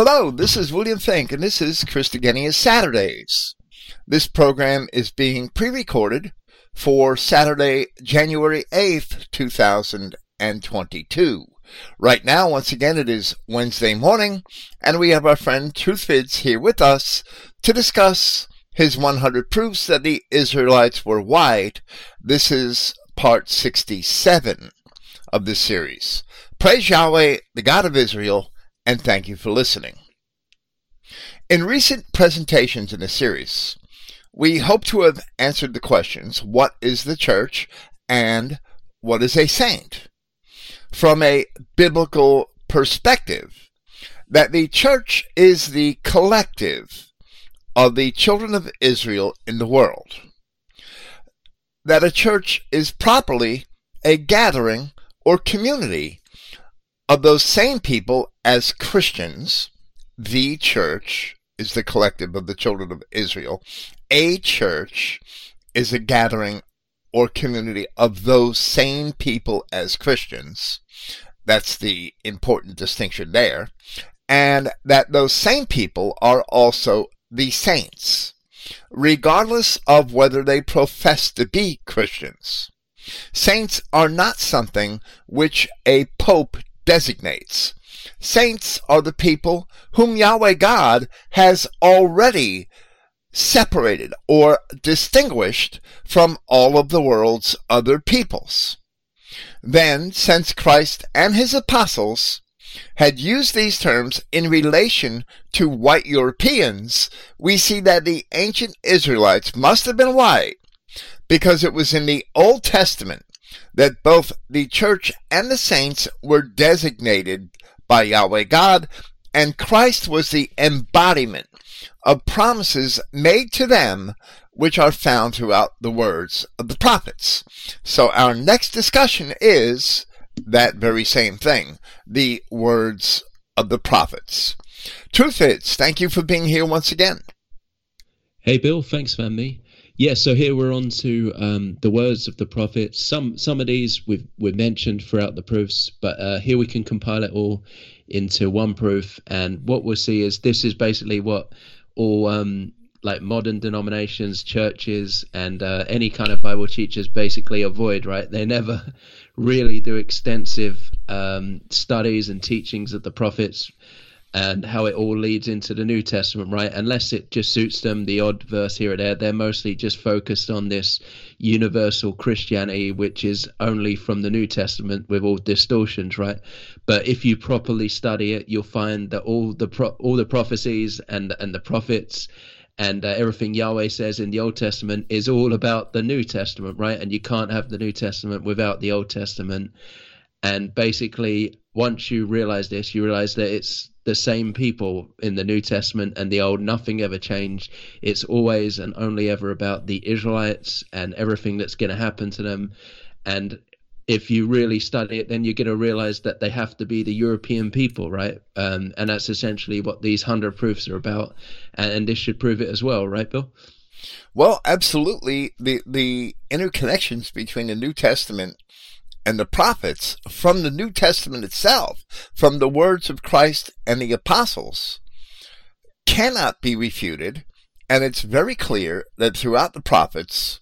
Hello, this is William Finck, and this is Christogenea Saturdays. This program is being pre recorded for Saturday, January 8th, 2022. Right now, once again, it is Wednesday morning, and we have our friend Truthvids here with us to discuss his 100 proofs that the Israelites were white. This is part 67 of this series. Praise Yahweh, the God of Israel, and thank you for listening. In recent presentations in the series, we hope to have answered the questions what is the church and what is a saint? From a biblical perspective, that the church is the collective of the children of Israel in the world. That a church is properly a gathering or community of those same people as Christians, the church is the collective of the children of Israel. A church is a gathering or community of those same people as Christians. That's the important distinction there. And that those same people are also the saints, regardless of whether they profess to be Christians. Saints are not something which a pope designates. Saints are the people whom Yahweh God has already separated or distinguished from all of the world's other peoples. Then, since Christ and his apostles had used these terms in relation to white Europeans, we see that the ancient Israelites must have been white because it was in the Old Testament that both the church and the saints were designated by Yahweh God, and Christ was the embodiment of promises made to them which are found throughout the words of the prophets. So our next discussion is that very same thing, the words of the prophets. Truth is, thank you for being here once again. Hey Bill, thanks for having me. Yeah, so here we're on to um, the words of the prophets. Some some of these we've we've mentioned throughout the proofs, but uh, here we can compile it all into one proof. And what we'll see is this is basically what all um, like modern denominations, churches, and uh, any kind of Bible teachers basically avoid. Right? They never really do extensive um, studies and teachings of the prophets and how it all leads into the New Testament, right? Unless it just suits them, the odd verse here or there, they're mostly just focused on this universal Christianity, which is only from the New Testament with all distortions, right? But if you properly study it, you'll find that all the pro- all the prophecies and and the prophets and uh, everything Yahweh says in the Old Testament is all about the New Testament, right? And you can't have the New Testament without the Old Testament. And basically, once you realize this, you realize that it's the same people in the New Testament and the Old. Nothing ever changed. It's always and only ever about the Israelites and everything that's going to happen to them. And if you really study it, then you're going to realize that they have to be the European people, right? Um, and that's essentially what these hundred proofs are about. And, and this should prove it as well, right, Bill? Well, absolutely. The the interconnections between the New Testament and the prophets from the New Testament itself, from the words of Christ and the apostles, cannot be refuted. And it's very clear that throughout the prophets,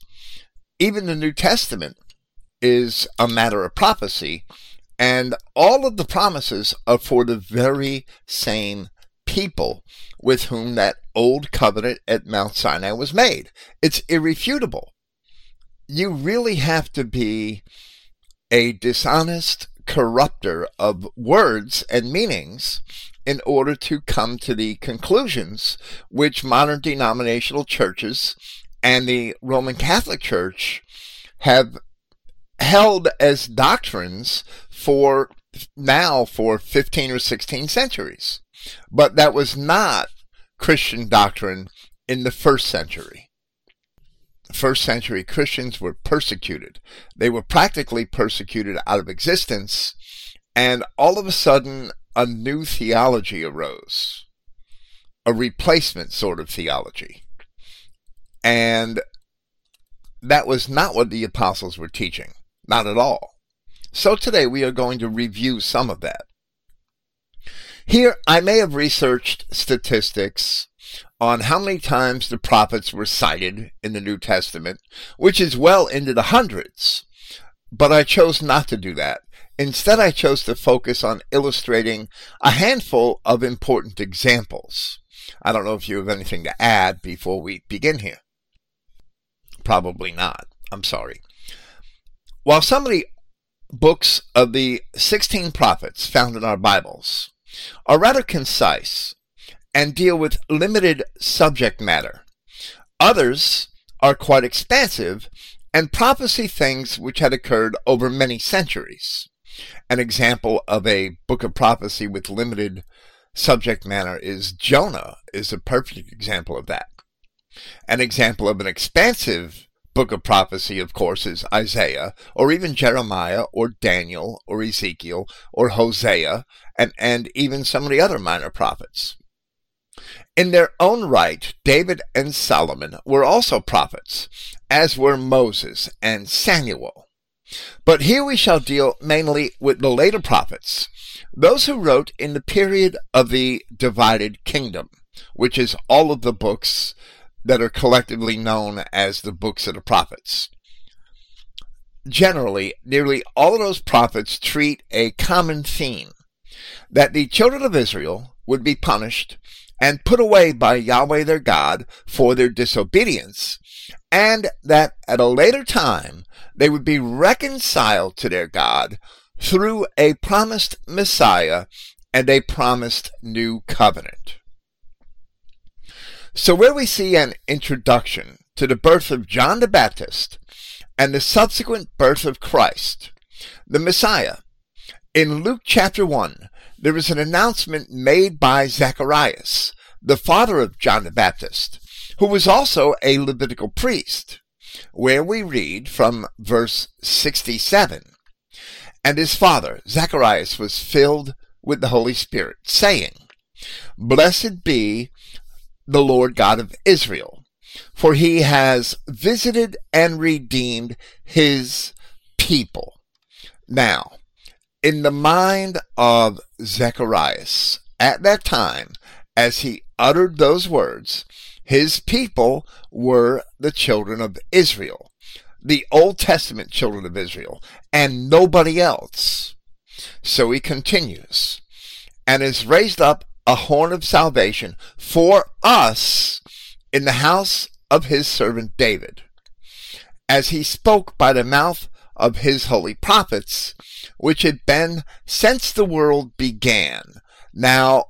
even the New Testament is a matter of prophecy, and all of the promises are for the very same people with whom that old covenant at Mount Sinai was made. It's irrefutable. You really have to be a dishonest corrupter of words and meanings in order to come to the conclusions which modern denominational churches and the Roman Catholic Church have held as doctrines for now for 15 or 16 centuries. But that was not Christian doctrine in the first century first century Christians were persecuted. They were practically persecuted out of existence, and all of a sudden, a new theology arose a replacement sort of theology. And that was not what the apostles were teaching, not at all. So today we are going to review some of that. Here, I may have researched statistics on how many times the prophets were cited in the New Testament, which is well into the hundreds. But I chose not to do that. Instead, I chose to focus on illustrating a handful of important examples. I don't know if you have anything to add before we begin here. Probably not. I'm sorry. While some of the books of the 16 prophets found in our Bibles are rather concise and deal with limited subject matter, others are quite expansive and prophesy things which had occurred over many centuries. An example of a book of prophecy with limited subject matter is Jonah is a perfect example of that. An example of an expansive book of prophecy, of course, is Isaiah, or even Jeremiah, or Daniel, or Ezekiel, or Hosea, and, and even some of the other minor prophets. In their own right, David and Solomon were also prophets, as were Moses and Samuel. But here we shall deal mainly with the later prophets, those who wrote in the period of the divided kingdom, which is all of the books that are collectively known as the books of the prophets. Generally, nearly all of those prophets treat a common theme that the children of Israel would be punished and put away by Yahweh their God for their disobedience, and that at a later time they would be reconciled to their God through a promised Messiah and a promised new covenant. So, where we see an introduction to the birth of John the Baptist and the subsequent birth of Christ, the Messiah, in Luke chapter 1, there is an announcement made by Zacharias, the father of John the Baptist, who was also a Levitical priest, where we read from verse 67 And his father, Zacharias, was filled with the Holy Spirit, saying, Blessed be the Lord God of Israel, for he has visited and redeemed his people. Now, in the mind of Zacharias at that time, as he uttered those words, his people were the children of Israel, the Old Testament children of Israel, and nobody else. So he continues, and has raised up a horn of salvation for us in the house of his servant David, as he spoke by the mouth of his holy prophets which had been since the world began. Now,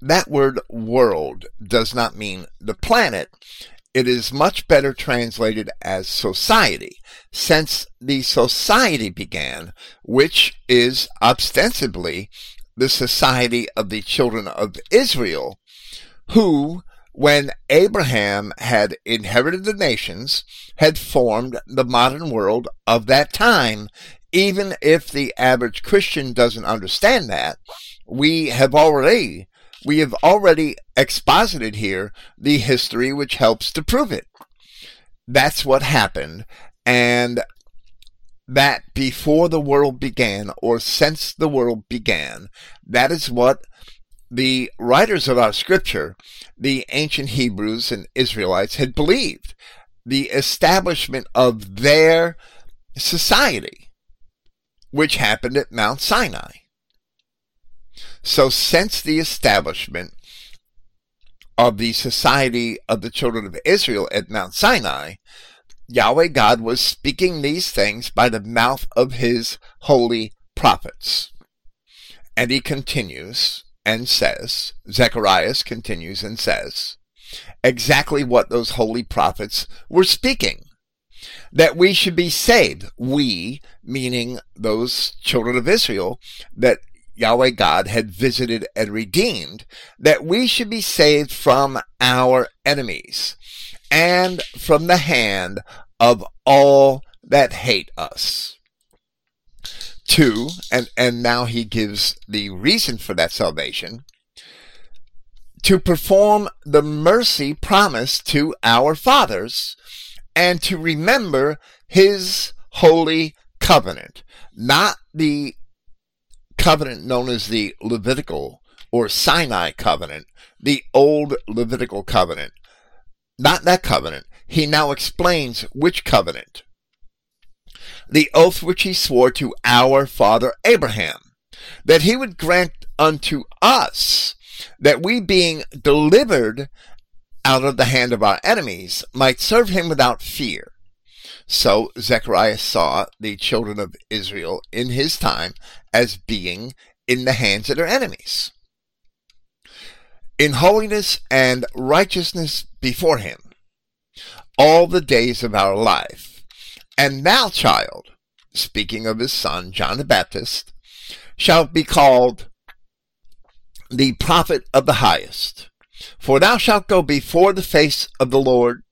that word world does not mean the planet. It is much better translated as society, since the society began, which is ostensibly the society of the children of Israel, who, when Abraham had inherited the nations, had formed the modern world of that time even if the average Christian doesn't understand that, we have already we have already exposited here the history which helps to prove it. That's what happened, and that before the world began, or since the world began, that is what the writers of our scripture, the ancient Hebrews and Israelites, had believed. The establishment of their society which happened at Mount Sinai. So, since the establishment of the Society of the Children of Israel at Mount Sinai, Yahweh God was speaking these things by the mouth of his holy prophets. And he continues and says, Zechariah continues and says, exactly what those holy prophets were speaking that we should be saved. We, meaning those children of Israel that Yahweh God had visited and redeemed, that we should be saved from our enemies and from the hand of all that hate us. Two, and, and now he gives the reason for that salvation, to perform the mercy promised to our fathers and to remember his holy covenant, not the covenant known as the Levitical or Sinai covenant, the old Levitical covenant. Not that covenant. He now explains which covenant. The oath which he swore to our father Abraham, that he would grant unto us that we being delivered out of the hand of our enemies might serve him without fear. So Zechariah saw the children of Israel in his time as being in the hands of their enemies. In holiness and righteousness before him, all the days of our life. And now, child, speaking of his son, John the Baptist, shall be called the prophet of the highest. For thou shalt go before the face of the Lord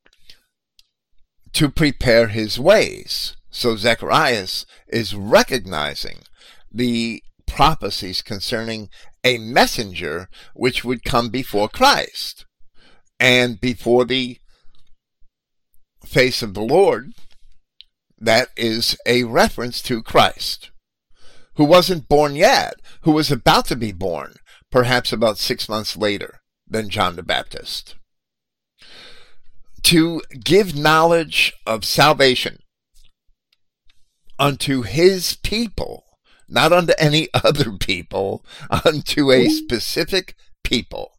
to prepare his ways. So Zacharias is recognizing the prophecies concerning a messenger which would come before Christ and before the face of the Lord. That is a reference to Christ, who wasn't born yet, who was about to be born, perhaps about six months later than John the Baptist. To give knowledge of salvation unto his people, not unto any other people, unto a specific people,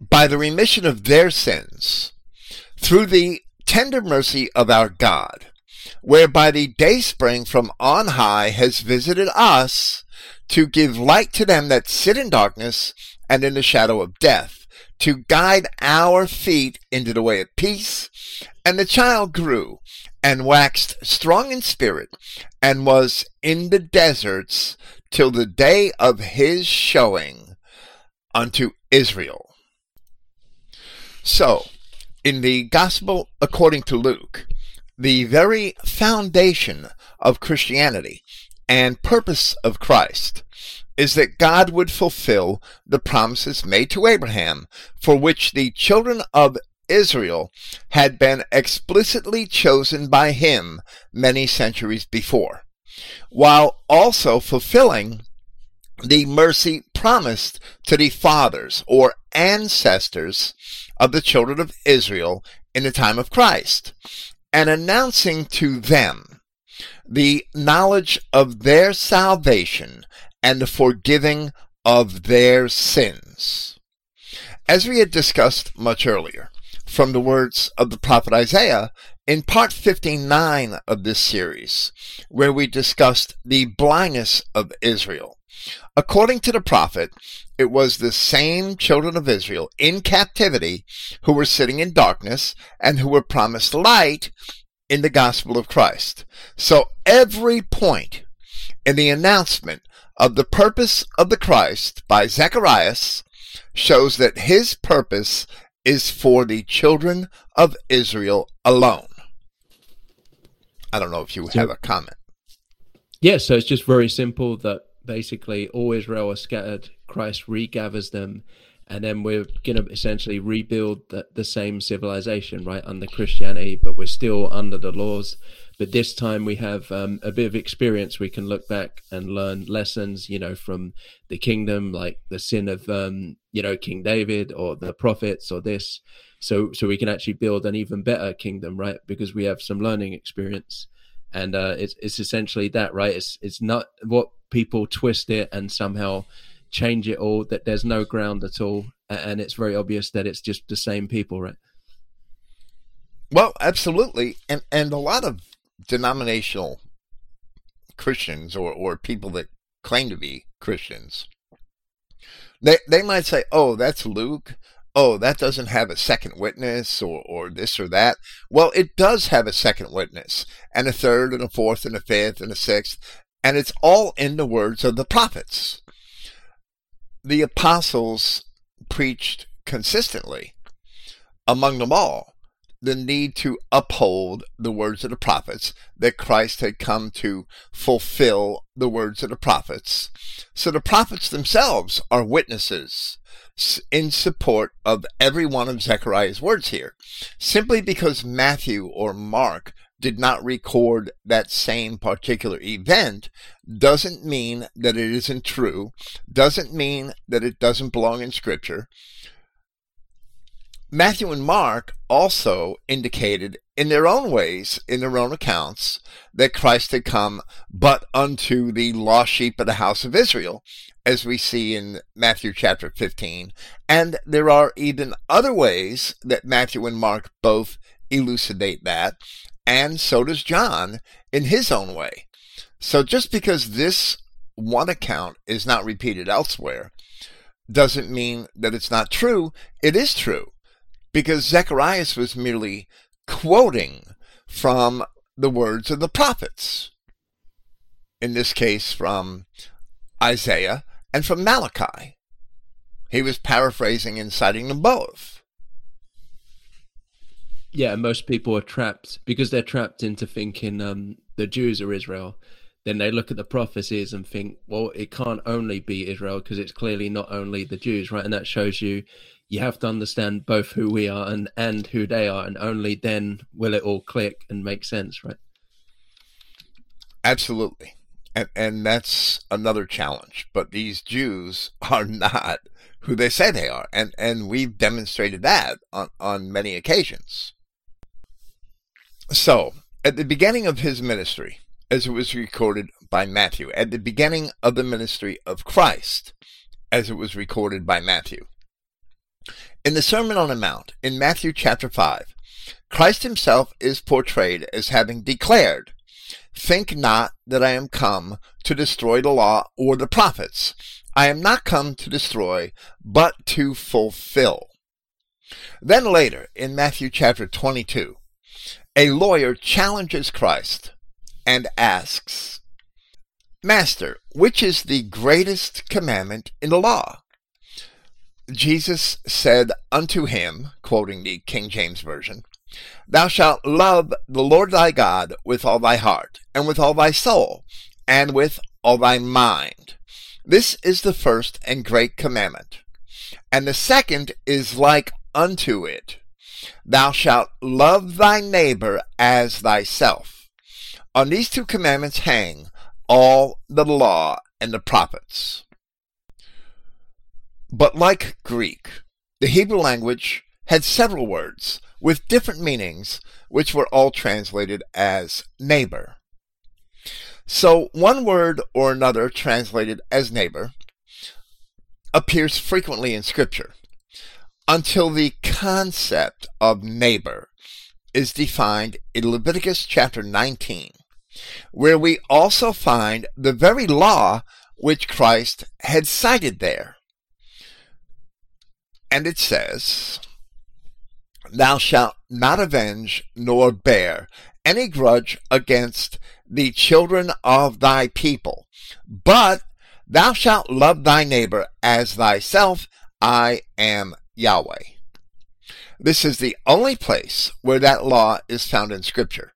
by the remission of their sins, through the tender mercy of our God, whereby the day spring from on high has visited us to give light to them that sit in darkness and in the shadow of death, to guide our feet into the way of peace. And the child grew and waxed strong in spirit, and was in the deserts till the day of his showing unto Israel. So, in the Gospel according to Luke, the very foundation of Christianity and purpose of Christ is that God would fulfill the promises made to Abraham, for which the children of Israel had been explicitly chosen by him many centuries before, while also fulfilling the mercy promised to the fathers or ancestors of the children of Israel in the time of Christ, and announcing to them the knowledge of their salvation and the forgiving of their sins. As we had discussed much earlier, from the words of the prophet Isaiah in part 59 of this series, where we discussed the blindness of Israel. According to the prophet, it was the same children of Israel in captivity who were sitting in darkness and who were promised light in the gospel of Christ. So every point in the announcement of the purpose of the Christ by Zacharias shows that his purpose is for the children of Israel alone. I don't know if you have a comment. Yeah, so it's just very simple that basically all Israel are scattered, Christ regathers them, and then we're going to essentially rebuild the, the same civilization, right, under Christianity, but we're still under the laws but this time we have um, a bit of experience. We can look back and learn lessons, you know, from the kingdom, like the sin of, um, you know, King David or the prophets or this. So, so we can actually build an even better kingdom, right? Because we have some learning experience, and uh, it's it's essentially that, right? It's it's not what people twist it and somehow change it all. That there's no ground at all, and it's very obvious that it's just the same people, right? Well, absolutely, and and a lot of denominational Christians or, or people that claim to be Christians, they, they might say, oh, that's Luke. Oh, that doesn't have a second witness or, or this or that. Well, it does have a second witness and a third and a fourth and a fifth and a sixth. And it's all in the words of the prophets. The apostles preached consistently among them all the need to uphold the words of the prophets, that Christ had come to fulfill the words of the prophets. So the prophets themselves are witnesses in support of every one of Zechariah's words here, simply because Matthew or Mark did not record that same particular event doesn't mean that it isn't true, doesn't mean that it doesn't belong in Scripture. Matthew and Mark also indicated in their own ways, in their own accounts, that Christ had come but unto the lost sheep of the house of Israel, as we see in Matthew chapter 15. And there are even other ways that Matthew and Mark both elucidate that, and so does John in his own way. So just because this one account is not repeated elsewhere doesn't mean that it's not true. It is true because Zacharias was merely quoting from the words of the prophets. In this case, from Isaiah and from Malachi. He was paraphrasing and citing them both. Yeah, most people are trapped because they're trapped into thinking um, the Jews are Israel. Then they look at the prophecies and think, well, it can't only be Israel because it's clearly not only the Jews, right? And that shows you you have to understand both who we are and and who they are, and only then will it all click and make sense, right? Absolutely. And, and that's another challenge. But these Jews are not who they say they are. And, and we've demonstrated that on, on many occasions. So, at the beginning of his ministry, as it was recorded by Matthew, at the beginning of the ministry of Christ, as it was recorded by Matthew. In the Sermon on the Mount, in Matthew chapter 5, Christ himself is portrayed as having declared, Think not that I am come to destroy the law or the prophets. I am not come to destroy, but to fulfill. Then later, in Matthew chapter 22, a lawyer challenges Christ and asks, Master, which is the greatest commandment in the law? Jesus said unto him, quoting the King James Version, Thou shalt love the Lord thy God with all thy heart, and with all thy soul, and with all thy mind. This is the first and great commandment. And the second is like unto it Thou shalt love thy neighbor as thyself. On these two commandments hang all the law and the prophets. But like Greek, the Hebrew language had several words with different meanings, which were all translated as neighbor. So one word or another translated as neighbor appears frequently in Scripture until the concept of neighbor is defined in Leviticus chapter 19, where we also find the very law which Christ had cited there. And it says, Thou shalt not avenge nor bear any grudge against the children of thy people, but thou shalt love thy neighbor as thyself. I am Yahweh. This is the only place where that law is found in Scripture.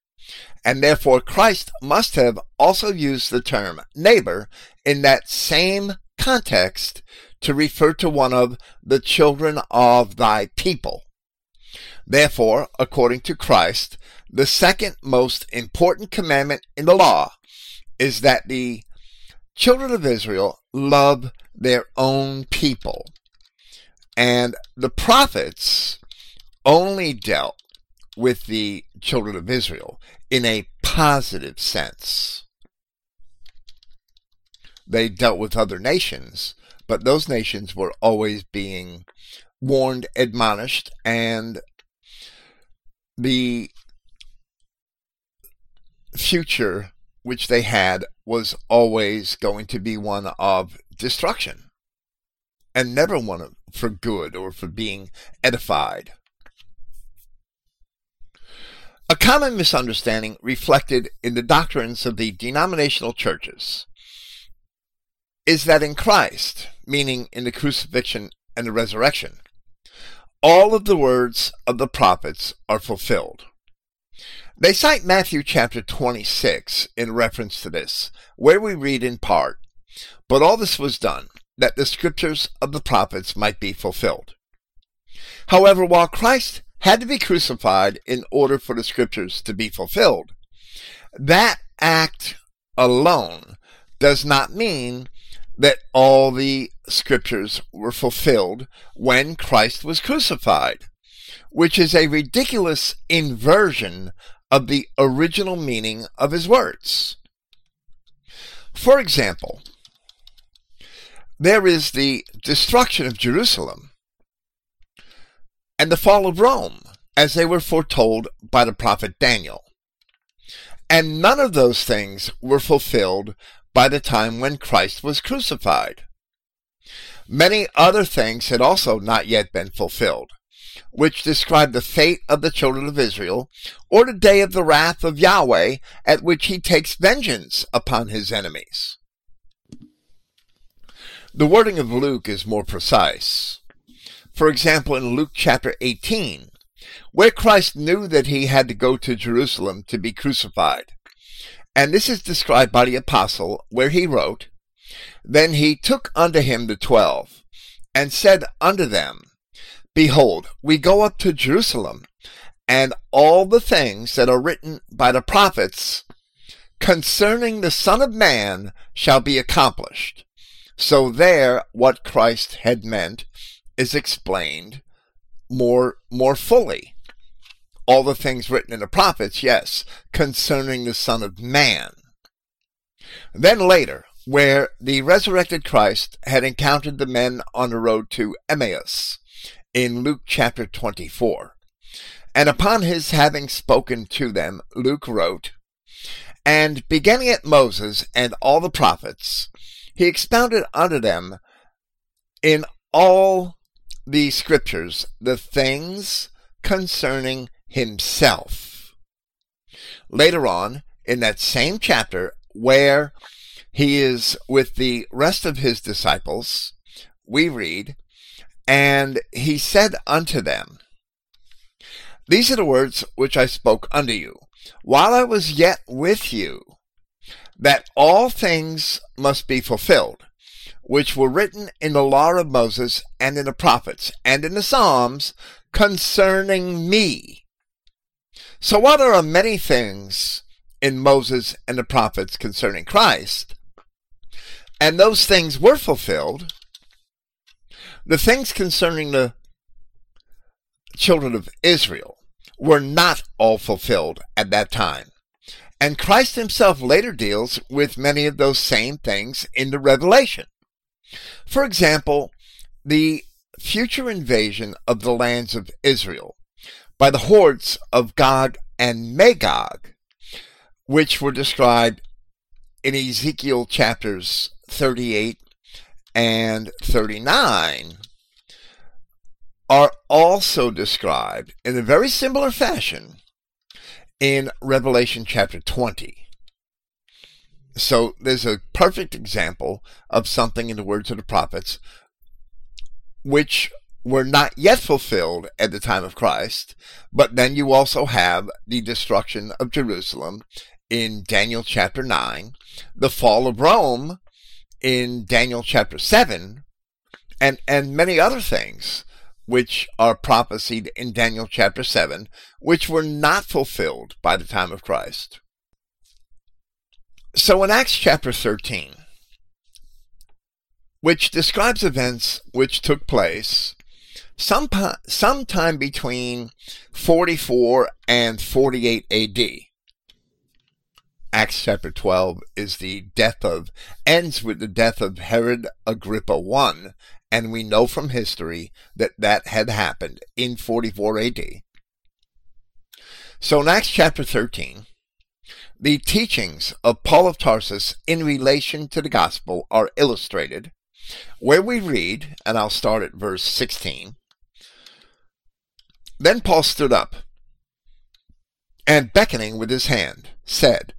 And therefore, Christ must have also used the term neighbor in that same context to refer to one of the children of thy people. Therefore, according to Christ, the second most important commandment in the law is that the children of Israel love their own people. And the prophets only dealt with the children of Israel in a positive sense. They dealt with other nations, but those nations were always being warned, admonished, and the future which they had was always going to be one of destruction and never one for good or for being edified. A common misunderstanding reflected in the doctrines of the denominational churches is that in Christ, meaning in the crucifixion and the resurrection, all of the words of the prophets are fulfilled. They cite Matthew chapter 26 in reference to this, where we read in part, But all this was done, that the scriptures of the prophets might be fulfilled. However, while Christ had to be crucified in order for the scriptures to be fulfilled, that act alone does not mean that all the scriptures were fulfilled when Christ was crucified, which is a ridiculous inversion of the original meaning of his words. For example, there is the destruction of Jerusalem and the fall of Rome, as they were foretold by the prophet Daniel. And none of those things were fulfilled by the time when Christ was crucified. Many other things had also not yet been fulfilled, which describe the fate of the children of Israel, or the day of the wrath of Yahweh at which he takes vengeance upon his enemies. The wording of Luke is more precise. For example, in Luke chapter 18, where Christ knew that he had to go to Jerusalem to be crucified. And this is described by the apostle, where he wrote, Then he took unto him the twelve, and said unto them, Behold, we go up to Jerusalem, and all the things that are written by the prophets concerning the Son of Man shall be accomplished. So there, what Christ had meant is explained more, more fully. All the things written in the prophets, yes, concerning the Son of Man. Then later, where the resurrected Christ had encountered the men on the road to Emmaus in Luke chapter 24. And upon his having spoken to them, Luke wrote, And beginning at Moses and all the prophets, he expounded unto them in all the scriptures the things concerning himself. Later on, in that same chapter, where he is with the rest of his disciples, we read, And he said unto them, These are the words which I spoke unto you, while I was yet with you, that all things must be fulfilled, which were written in the law of Moses and in the prophets and in the Psalms concerning me. So while there are many things in Moses and the prophets concerning Christ, and those things were fulfilled, the things concerning the children of Israel were not all fulfilled at that time. And Christ himself later deals with many of those same things in the Revelation. For example, the future invasion of the lands of Israel by the hordes of Gog and Magog, which were described in Ezekiel chapters 38 and 39, are also described in a very similar fashion in Revelation chapter 20. So there's a perfect example of something in the words of the prophets which were not yet fulfilled at the time of Christ, but then you also have the destruction of Jerusalem in Daniel chapter 9, the fall of Rome in Daniel chapter 7, and, and many other things which are prophesied in Daniel chapter 7, which were not fulfilled by the time of Christ. So in Acts chapter 13, which describes events which took place some, sometime between 44 and 48 AD. Acts chapter 12 is the death of, ends with the death of Herod Agrippa I, and we know from history that that had happened in 44 AD. So in Acts chapter 13, the teachings of Paul of Tarsus in relation to the gospel are illustrated, where we read, and I'll start at verse 16. Then Paul stood up, and beckoning with his hand, said,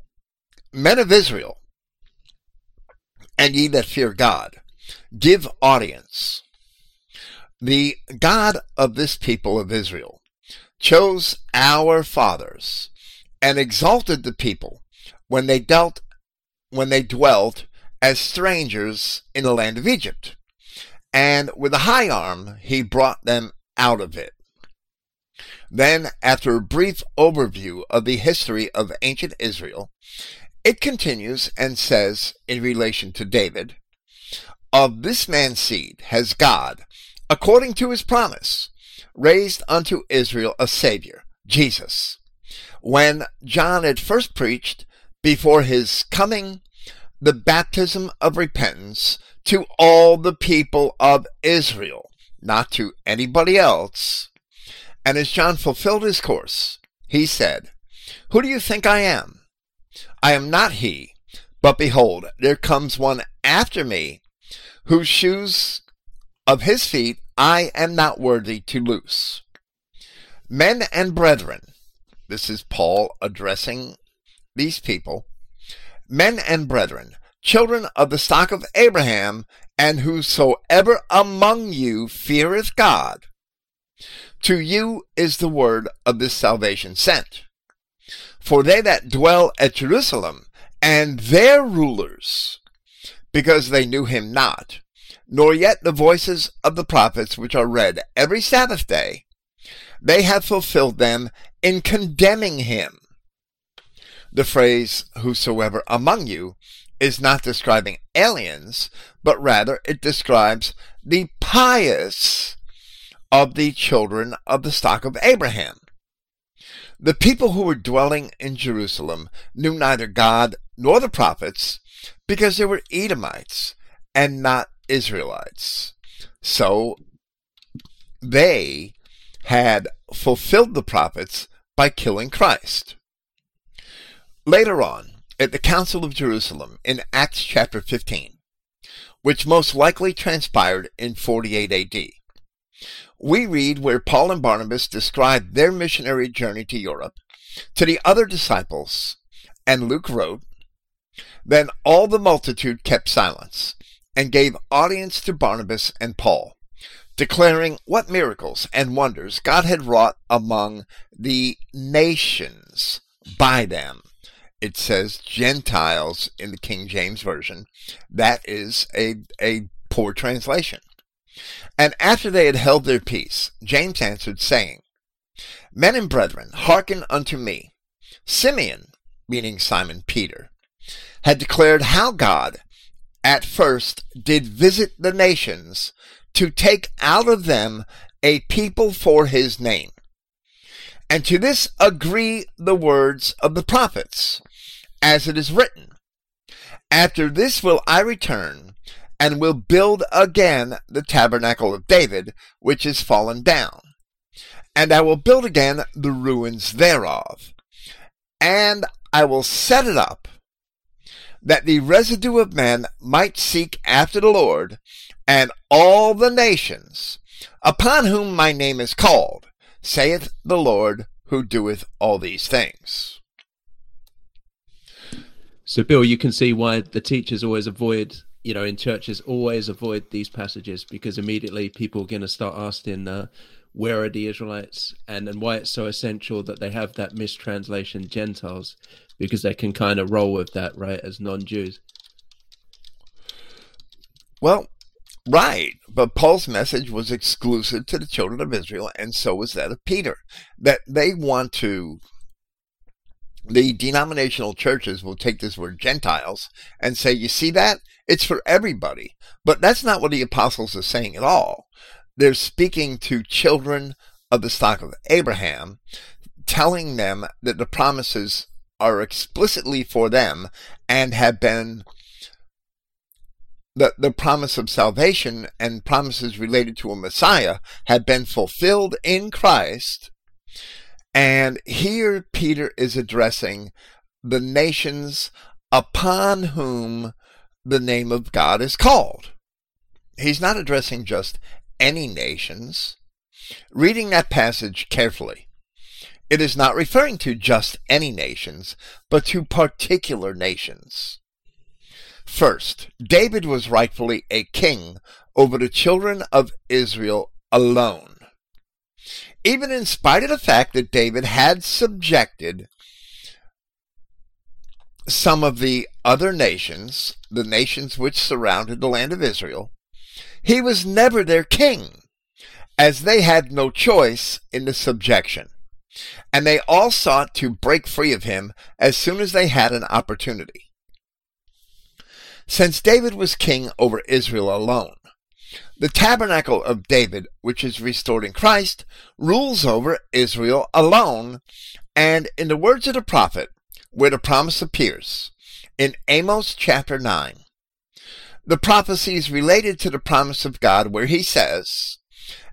Men of Israel, and ye that fear God, give audience. The God of this people of Israel chose our fathers and exalted the people when they dealt when they dwelt as strangers in the land of Egypt. And with a high arm he brought them out of it. Then, after a brief overview of the history of ancient Israel, it continues and says, in relation to David, Of this man's seed has God, according to his promise, raised unto Israel a Savior, Jesus. When John had first preached, before his coming, the baptism of repentance to all the people of Israel, not to anybody else. And as John fulfilled his course, he said, Who do you think I am? I am not he, but behold, there comes one after me, whose shoes of his feet I am not worthy to loose. Men and brethren, this is Paul addressing these people, men and brethren, children of the stock of Abraham, and whosoever among you feareth God, to you is the word of this salvation sent. For they that dwell at Jerusalem, and their rulers, because they knew him not, nor yet the voices of the prophets which are read every Sabbath day, they have fulfilled them in condemning him. The phrase, whosoever among you, is not describing aliens, but rather it describes the pious of the children of the stock of Abraham. The people who were dwelling in Jerusalem knew neither God nor the prophets because they were Edomites and not Israelites. So they had fulfilled the prophets by killing Christ. Later on, at the Council of Jerusalem in Acts chapter 15, which most likely transpired in 48 AD, we read where Paul and Barnabas described their missionary journey to Europe to the other disciples, and Luke wrote, Then all the multitude kept silence and gave audience to Barnabas and Paul, declaring what miracles and wonders God had wrought among the nations by them. It says Gentiles in the King James Version. That is a, a poor translation. And after they had held their peace, James answered, saying, Men and brethren, hearken unto me. Simeon, meaning Simon Peter, had declared how God at first did visit the nations to take out of them a people for his name. And to this agree the words of the prophets, as it is written, After this will I return, and will build again the tabernacle of David, which is fallen down. And I will build again the ruins thereof. And I will set it up, that the residue of men might seek after the Lord, and all the nations, upon whom my name is called, saith the Lord who doeth all these things. So, Bill, you can see why the teachers always avoid, you know, in churches, always avoid these passages because immediately people are going to start asking, uh, where are the Israelites? And, and why it's so essential that they have that mistranslation, Gentiles, because they can kind of roll with that, right, as non Jews. Well, right. But Paul's message was exclusive to the children of Israel, and so was that of Peter. That they want to the denominational churches will take this word Gentiles and say, you see that? It's for everybody. But that's not what the apostles are saying at all. They're speaking to children of the stock of Abraham, telling them that the promises are explicitly for them and have been the, the promise of salvation and promises related to a Messiah have been fulfilled in Christ and here Peter is addressing the nations upon whom the name of God is called. He's not addressing just any nations. Reading that passage carefully, it is not referring to just any nations, but to particular nations. First, David was rightfully a king over the children of Israel alone even in spite of the fact that David had subjected some of the other nations, the nations which surrounded the land of Israel, he was never their king. as they had no choice in the subjection. And they all sought to break free of him as soon as they had an opportunity. Since David was king over Israel alone, the tabernacle of David, which is restored in Christ, rules over Israel alone, and in the words of the prophet, where the promise appears, in Amos chapter 9, the prophecy is related to the promise of God where he says,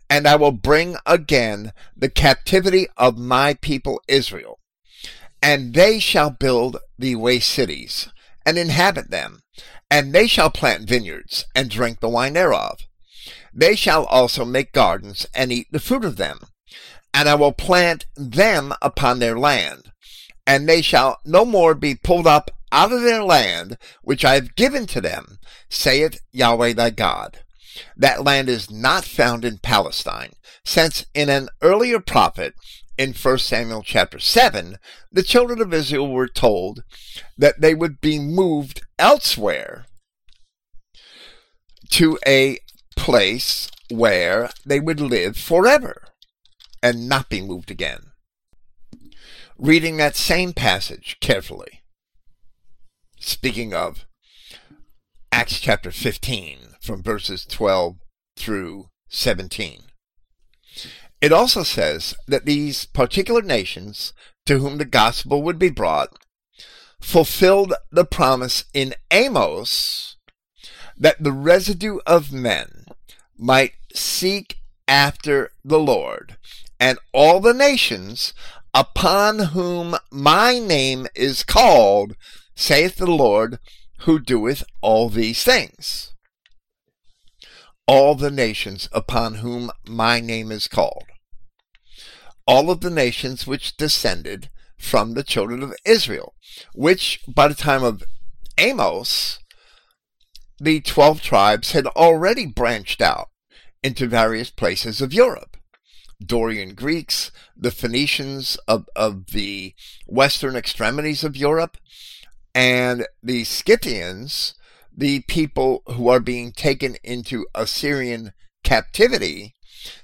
And I will bring again the captivity of my people Israel, and they shall build the waste cities, and inhabit them, and they shall plant vineyards, and drink the wine thereof. They shall also make gardens, and eat the fruit of them. And I will plant them upon their land, and they shall no more be pulled up out of their land, which I have given to them, saith Yahweh thy God. That land is not found in Palestine, since in an earlier prophet, in 1 Samuel chapter 7, the children of Israel were told that they would be moved elsewhere to a place where they would live forever and not be moved again. Reading that same passage carefully, speaking of Acts chapter 15 from verses 12 through 17. It also says that these particular nations to whom the gospel would be brought fulfilled the promise in Amos that the residue of men might seek after the Lord, and all the nations upon whom my name is called saith the Lord, who doeth all these things. All the nations upon whom my name is called. All of the nations which descended from the children of Israel, which by the time of Amos, the twelve tribes had already branched out into various places of Europe. Dorian Greeks, the Phoenicians of, of the western extremities of Europe, and the Scythians, the people who are being taken into Assyrian captivity,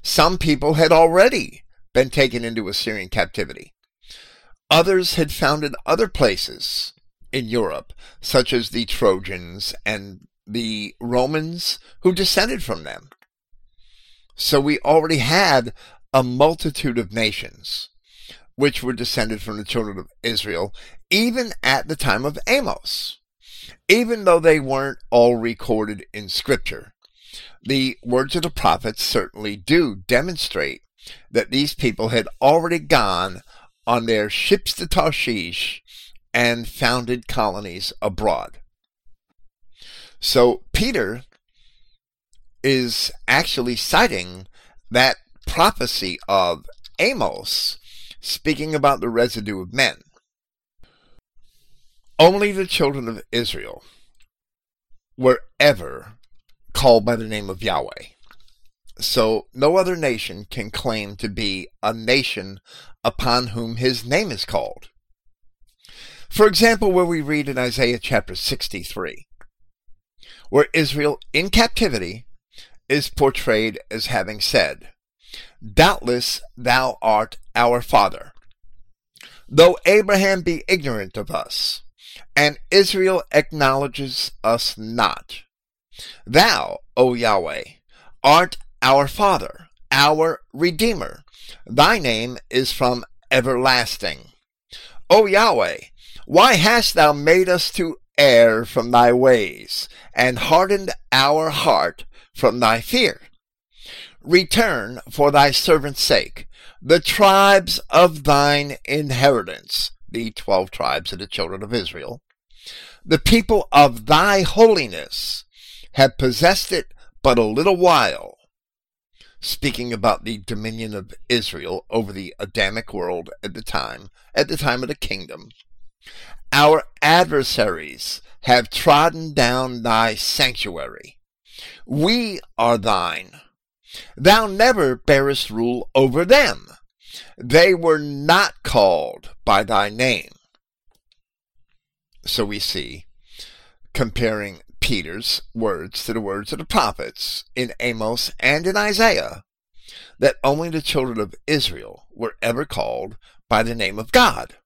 some people had already been taken into Assyrian captivity. Others had founded other places in Europe, such as the Trojans and the Romans who descended from them. So we already had a multitude of nations which were descended from the children of Israel, even at the time of Amos, even though they weren't all recorded in Scripture. The words of the prophets certainly do demonstrate that these people had already gone on their ships to Tarshish and founded colonies abroad. So Peter is actually citing that prophecy of Amos speaking about the residue of men. Only the children of Israel were ever called by the name of Yahweh. So no other nation can claim to be a nation upon whom his name is called. For example, where we read in Isaiah chapter 63, where Israel in captivity is portrayed as having said, Doubtless thou art our father. Though Abraham be ignorant of us, and Israel acknowledges us not, thou, O Yahweh, art our father, our redeemer. Thy name is from everlasting. O Yahweh, why hast thou made us to err from thy ways, and hardened our heart from thy fear? Return for thy servant's sake the tribes of thine inheritance, the twelve tribes of the children of Israel. The people of thy holiness have possessed it but a little while. Speaking about the dominion of Israel over the Adamic world at the time, at the time of the kingdom. Our adversaries have trodden down thy sanctuary. We are thine Thou never bearest rule over them. They were not called by thy name. So we see, comparing Peter's words to the words of the prophets in Amos and in Isaiah, that only the children of Israel were ever called by the name of God.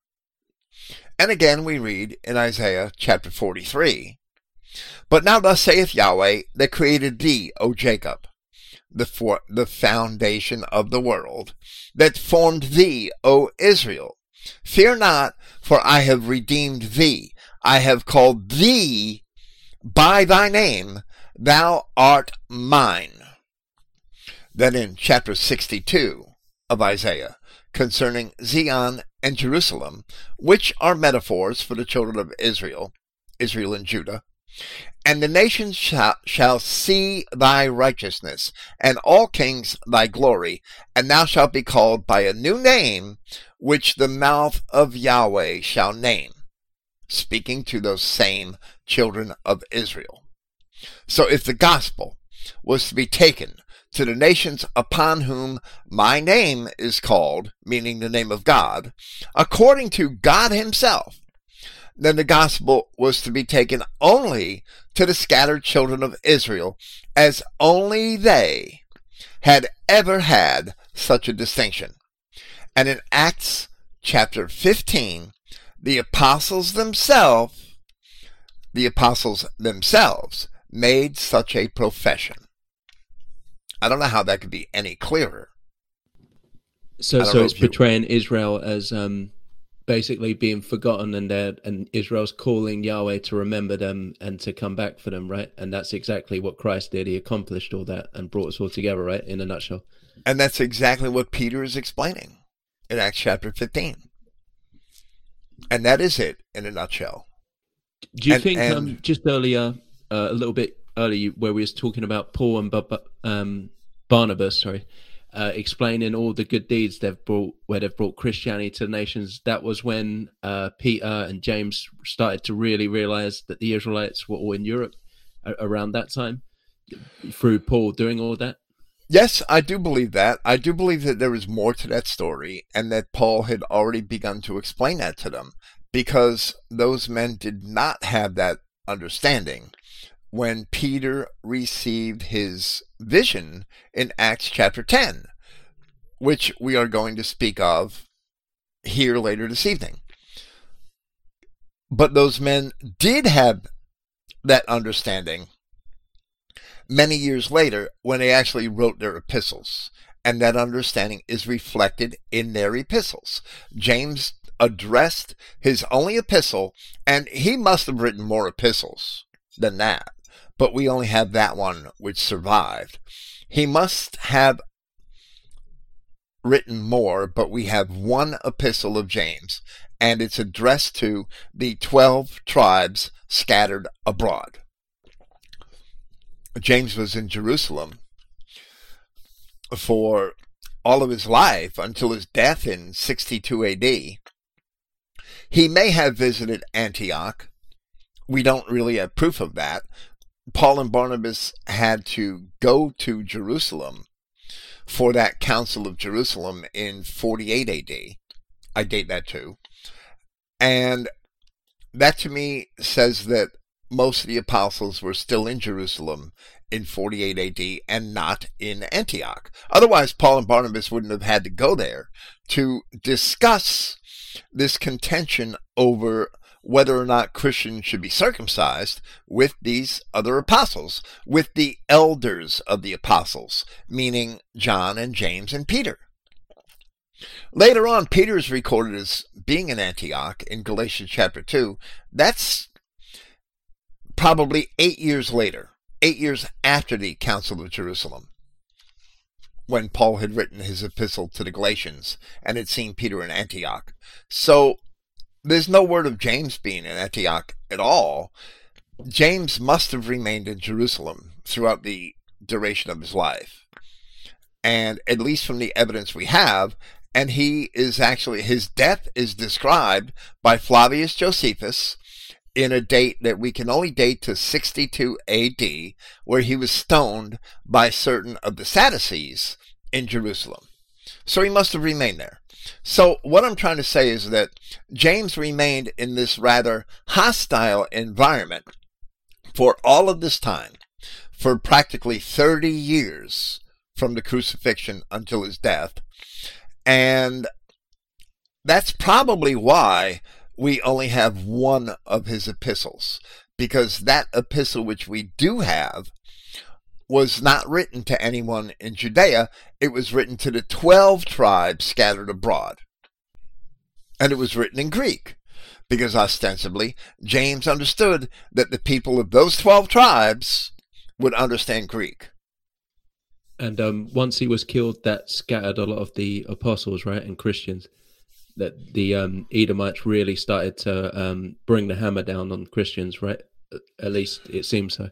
And again we read in Isaiah chapter 43, But now thus saith Yahweh that created thee, O Jacob, the, for, the foundation of the world, that formed thee, O Israel. Fear not, for I have redeemed thee. I have called thee by thy name. Thou art mine. Then in chapter 62 of Isaiah, concerning Zion and Jerusalem, which are metaphors for the children of Israel, Israel and Judah, and the nations shall, shall see thy righteousness, and all kings thy glory, and thou shalt be called by a new name, which the mouth of Yahweh shall name. Speaking to those same children of Israel. So if the gospel was to be taken to the nations upon whom my name is called, meaning the name of God, according to God Himself, then the gospel was to be taken only to the scattered children of Israel, as only they had ever had such a distinction. And in Acts chapter 15, the apostles themselves, the apostles themselves made such a profession. I don't know how that could be any clearer. So, so it's portraying Israel as um, basically being forgotten, and and Israel's calling Yahweh to remember them and to come back for them, right? And that's exactly what Christ did. He accomplished all that and brought us all together, right? In a nutshell. And that's exactly what Peter is explaining in Acts chapter 15. And that is it in a nutshell. Do you and, think and, um, just earlier, uh, a little bit earlier, where we was talking about Paul and um, Barnabas, sorry, uh, explaining all the good deeds they've brought, where they've brought Christianity to the nations. That was when uh, Peter and James started to really realize that the Israelites were all in Europe around that time through Paul doing all that. Yes, I do believe that. I do believe that there is more to that story and that Paul had already begun to explain that to them because those men did not have that understanding when Peter received his vision in Acts chapter 10, which we are going to speak of here later this evening. But those men did have that understanding many years later when they actually wrote their epistles. And that understanding is reflected in their epistles. James addressed his only epistle, and he must have written more epistles than that but we only have that one which survived. He must have written more, but we have one epistle of James, and it's addressed to the 12 tribes scattered abroad. James was in Jerusalem for all of his life until his death in 62 AD. He may have visited Antioch. We don't really have proof of that, Paul and Barnabas had to go to Jerusalem for that Council of Jerusalem in 48 AD. I date that too. And that to me says that most of the apostles were still in Jerusalem in 48 AD and not in Antioch. Otherwise, Paul and Barnabas wouldn't have had to go there to discuss this contention over whether or not Christians should be circumcised with these other apostles, with the elders of the apostles, meaning John and James and Peter. Later on, Peter is recorded as being in Antioch in Galatians chapter 2. That's probably eight years later, eight years after the Council of Jerusalem, when Paul had written his epistle to the Galatians and had seen Peter in Antioch. So there's no word of James being in Antioch at all. James must have remained in Jerusalem throughout the duration of his life. And at least from the evidence we have, and he is actually, his death is described by Flavius Josephus in a date that we can only date to 62 AD, where he was stoned by certain of the Sadducees in Jerusalem. So he must have remained there. So what I'm trying to say is that James remained in this rather hostile environment for all of this time, for practically 30 years from the crucifixion until his death. And that's probably why we only have one of his epistles, because that epistle which we do have was not written to anyone in Judea. It was written to the 12 tribes scattered abroad. And it was written in Greek, because ostensibly James understood that the people of those 12 tribes would understand Greek. And um, once he was killed, that scattered a lot of the apostles, right, and Christians. That the um, Edomites really started to um, bring the hammer down on Christians, right? At least it seems so.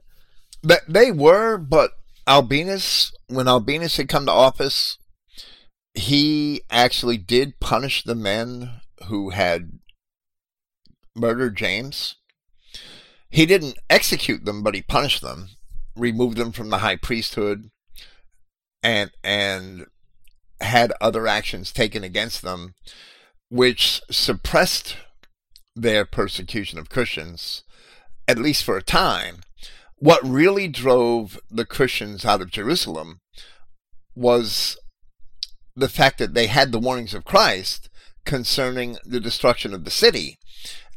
They were, but Albinus, when Albinus had come to office, he actually did punish the men who had murdered James. He didn't execute them, but he punished them, removed them from the high priesthood, and and had other actions taken against them, which suppressed their persecution of Christians, at least for a time. What really drove the Christians out of Jerusalem was the fact that they had the warnings of Christ concerning the destruction of the city.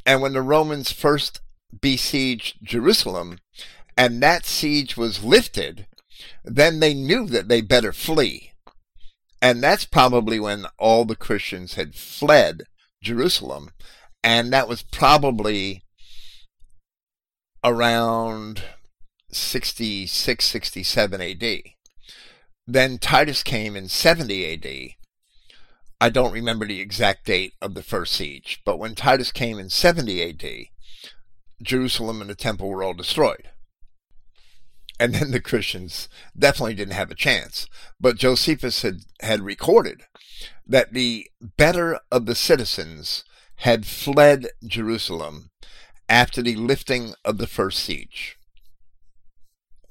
And when the Romans first besieged Jerusalem and that siege was lifted, then they knew that they better flee. And that's probably when all the Christians had fled Jerusalem. And that was probably around 66, 67 AD. Then Titus came in 70 AD. I don't remember the exact date of the first siege, but when Titus came in 70 AD, Jerusalem and the temple were all destroyed and then the Christians definitely didn't have a chance. But Josephus had, had recorded that the better of the citizens had fled Jerusalem after the lifting of the first siege.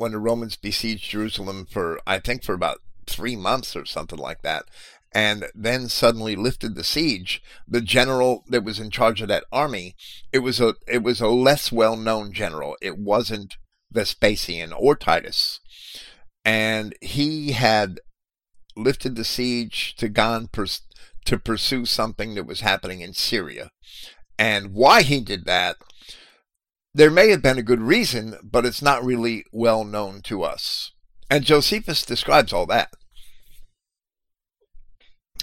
When the Romans besieged Jerusalem for, I think, for about three months or something like that, and then suddenly lifted the siege, the general that was in charge of that army, it was a it was a less well known general. It wasn't Vespasian or Titus. And he had lifted the siege to Gan pers- to pursue something that was happening in Syria. And why he did that, there may have been a good reason, but it's not really well known to us. And Josephus describes all that.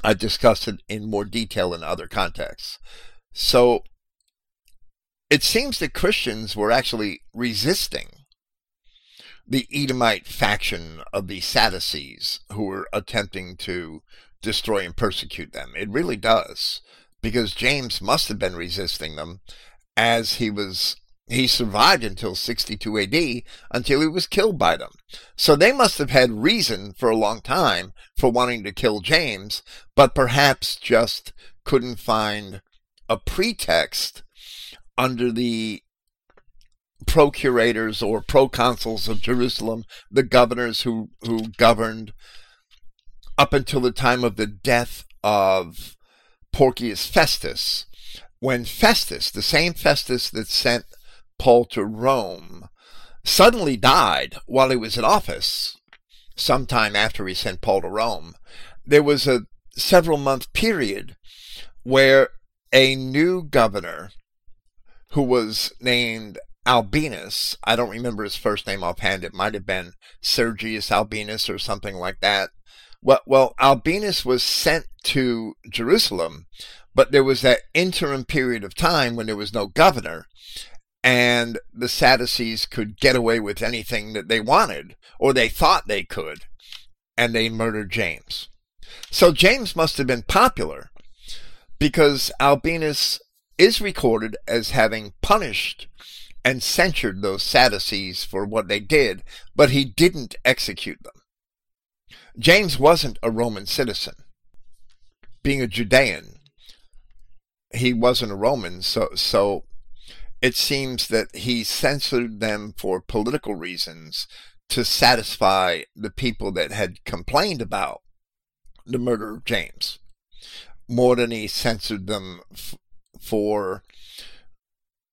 I discussed it in more detail in other contexts. So it seems that Christians were actually resisting the Edomite faction of the Sadducees who were attempting to destroy and persecute them. It really does, because James must have been resisting them as he was he survived until 62 AD until he was killed by them. So they must have had reason for a long time for wanting to kill James, but perhaps just couldn't find a pretext under the procurators or proconsuls of Jerusalem, the governors who, who governed up until the time of the death of Porcius Festus, when Festus, the same Festus that sent Paul to Rome, suddenly died while he was in office, sometime after he sent Paul to Rome, there was a several month period where a new governor who was named Albinus, I don't remember his first name offhand. It might have been Sergius Albinus or something like that. Well, well, Albinus was sent to Jerusalem, but there was that interim period of time when there was no governor, and the Sadducees could get away with anything that they wanted, or they thought they could, and they murdered James. So James must have been popular because Albinus is recorded as having punished and censured those Sadducees for what they did, but he didn't execute them. James wasn't a Roman citizen. Being a Judean, he wasn't a Roman, so so it seems that he censored them for political reasons to satisfy the people that had complained about the murder of James, more than he censored them f- for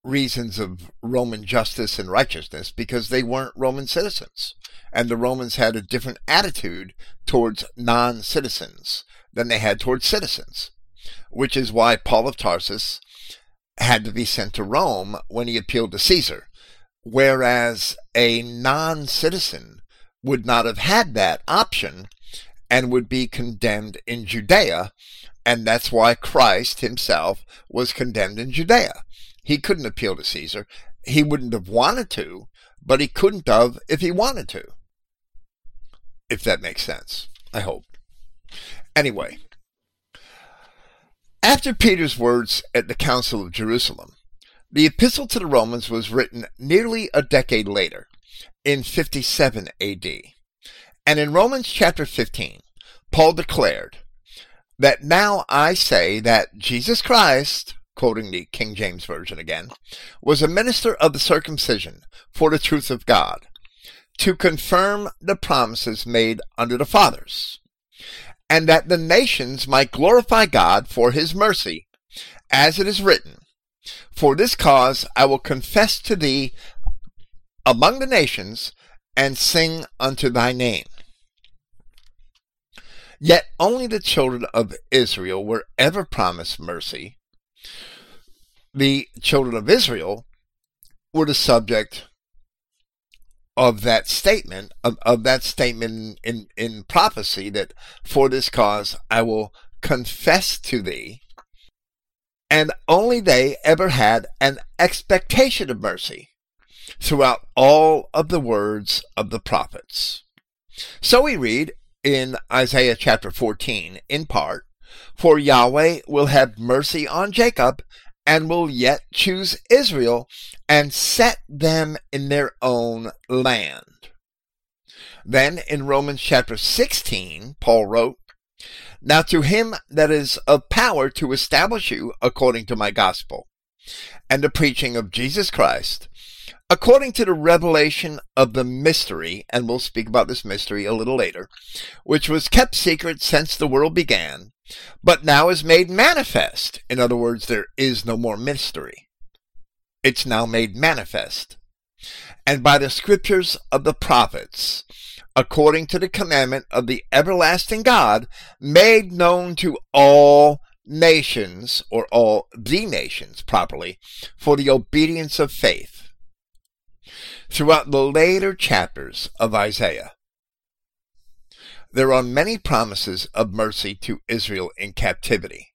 reasons of Roman justice and righteousness because they weren't Roman citizens. And the Romans had a different attitude towards non citizens than they had towards citizens, which is why Paul of Tarsus had to be sent to Rome when he appealed to Caesar, whereas a non citizen would not have had that option and would be condemned in Judea. And that's why Christ himself was condemned in Judea. He couldn't appeal to Caesar. He wouldn't have wanted to, but he couldn't have if he wanted to. If that makes sense. I hope. Anyway, after Peter's words at the Council of Jerusalem, the epistle to the Romans was written nearly a decade later, in 57 AD. And in Romans chapter 15, Paul declared that now I say that Jesus Christ, quoting the King James Version again, was a minister of the circumcision for the truth of God, to confirm the promises made under the fathers, and that the nations might glorify God for his mercy, as it is written, For this cause I will confess to thee among the nations, and sing unto thy name. Yet only the children of Israel were ever promised mercy. The children of Israel were the subject of that statement, of, of that statement in, in prophecy that for this cause I will confess to thee. And only they ever had an expectation of mercy throughout all of the words of the prophets. So we read in Isaiah chapter 14, in part, For Yahweh will have mercy on Jacob and will yet choose Israel and set them in their own land. Then in Romans chapter 16, Paul wrote, Now to him that is of power to establish you according to my gospel, and the preaching of Jesus Christ, according to the revelation of the mystery, and we'll speak about this mystery a little later, which was kept secret since the world began, but now is made manifest. In other words, there is no more mystery. It's now made manifest. And by the scriptures of the prophets, according to the commandment of the everlasting God, made known to all nations, or all the nations properly, for the obedience of faith throughout the later chapters of Isaiah. There are many promises of mercy to Israel in captivity.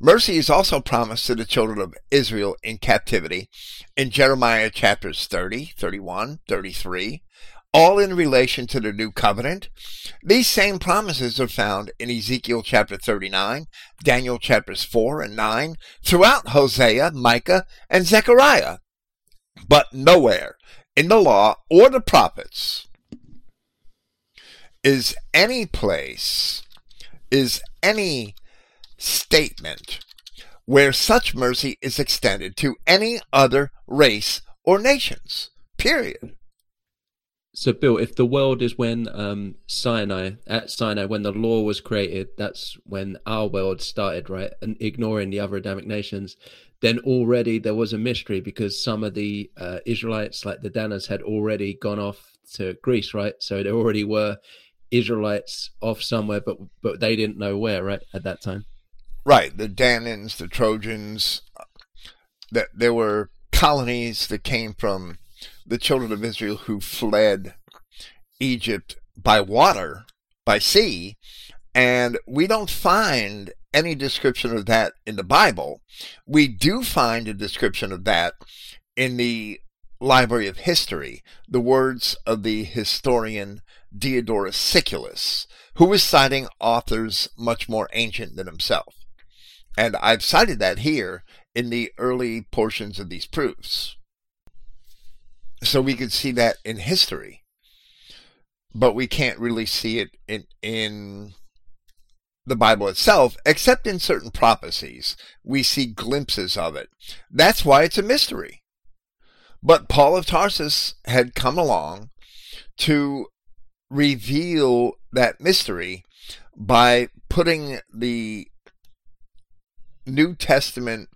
Mercy is also promised to the children of Israel in captivity in Jeremiah chapters 30, 31, 33, all in relation to the new covenant. These same promises are found in Ezekiel chapter 39, Daniel chapters 4 and 9, throughout Hosea, Micah, and Zechariah, but nowhere in the law or the prophets is any place, is any statement where such mercy is extended to any other race or nations. Period. So, Bill, if the world is when um, Sinai, at Sinai, when the law was created, that's when our world started, right? And ignoring the other Adamic nations, then already there was a mystery because some of the uh, Israelites, like the Danas, had already gone off to Greece, right? So there already were Israelites off somewhere, but but they didn't know where, right, at that time. Right, the Danans, the Trojans, uh, that there were colonies that came from the children of Israel who fled Egypt by water, by sea, and we don't find any description of that in the Bible. We do find a description of that in the Library of History, the words of the historian Diodorus Siculus, who was citing authors much more ancient than himself. And I've cited that here in the early portions of these proofs. So we could see that in history, but we can't really see it in, in the Bible itself, except in certain prophecies. We see glimpses of it. That's why it's a mystery. But Paul of Tarsus had come along to reveal that mystery by putting the New Testament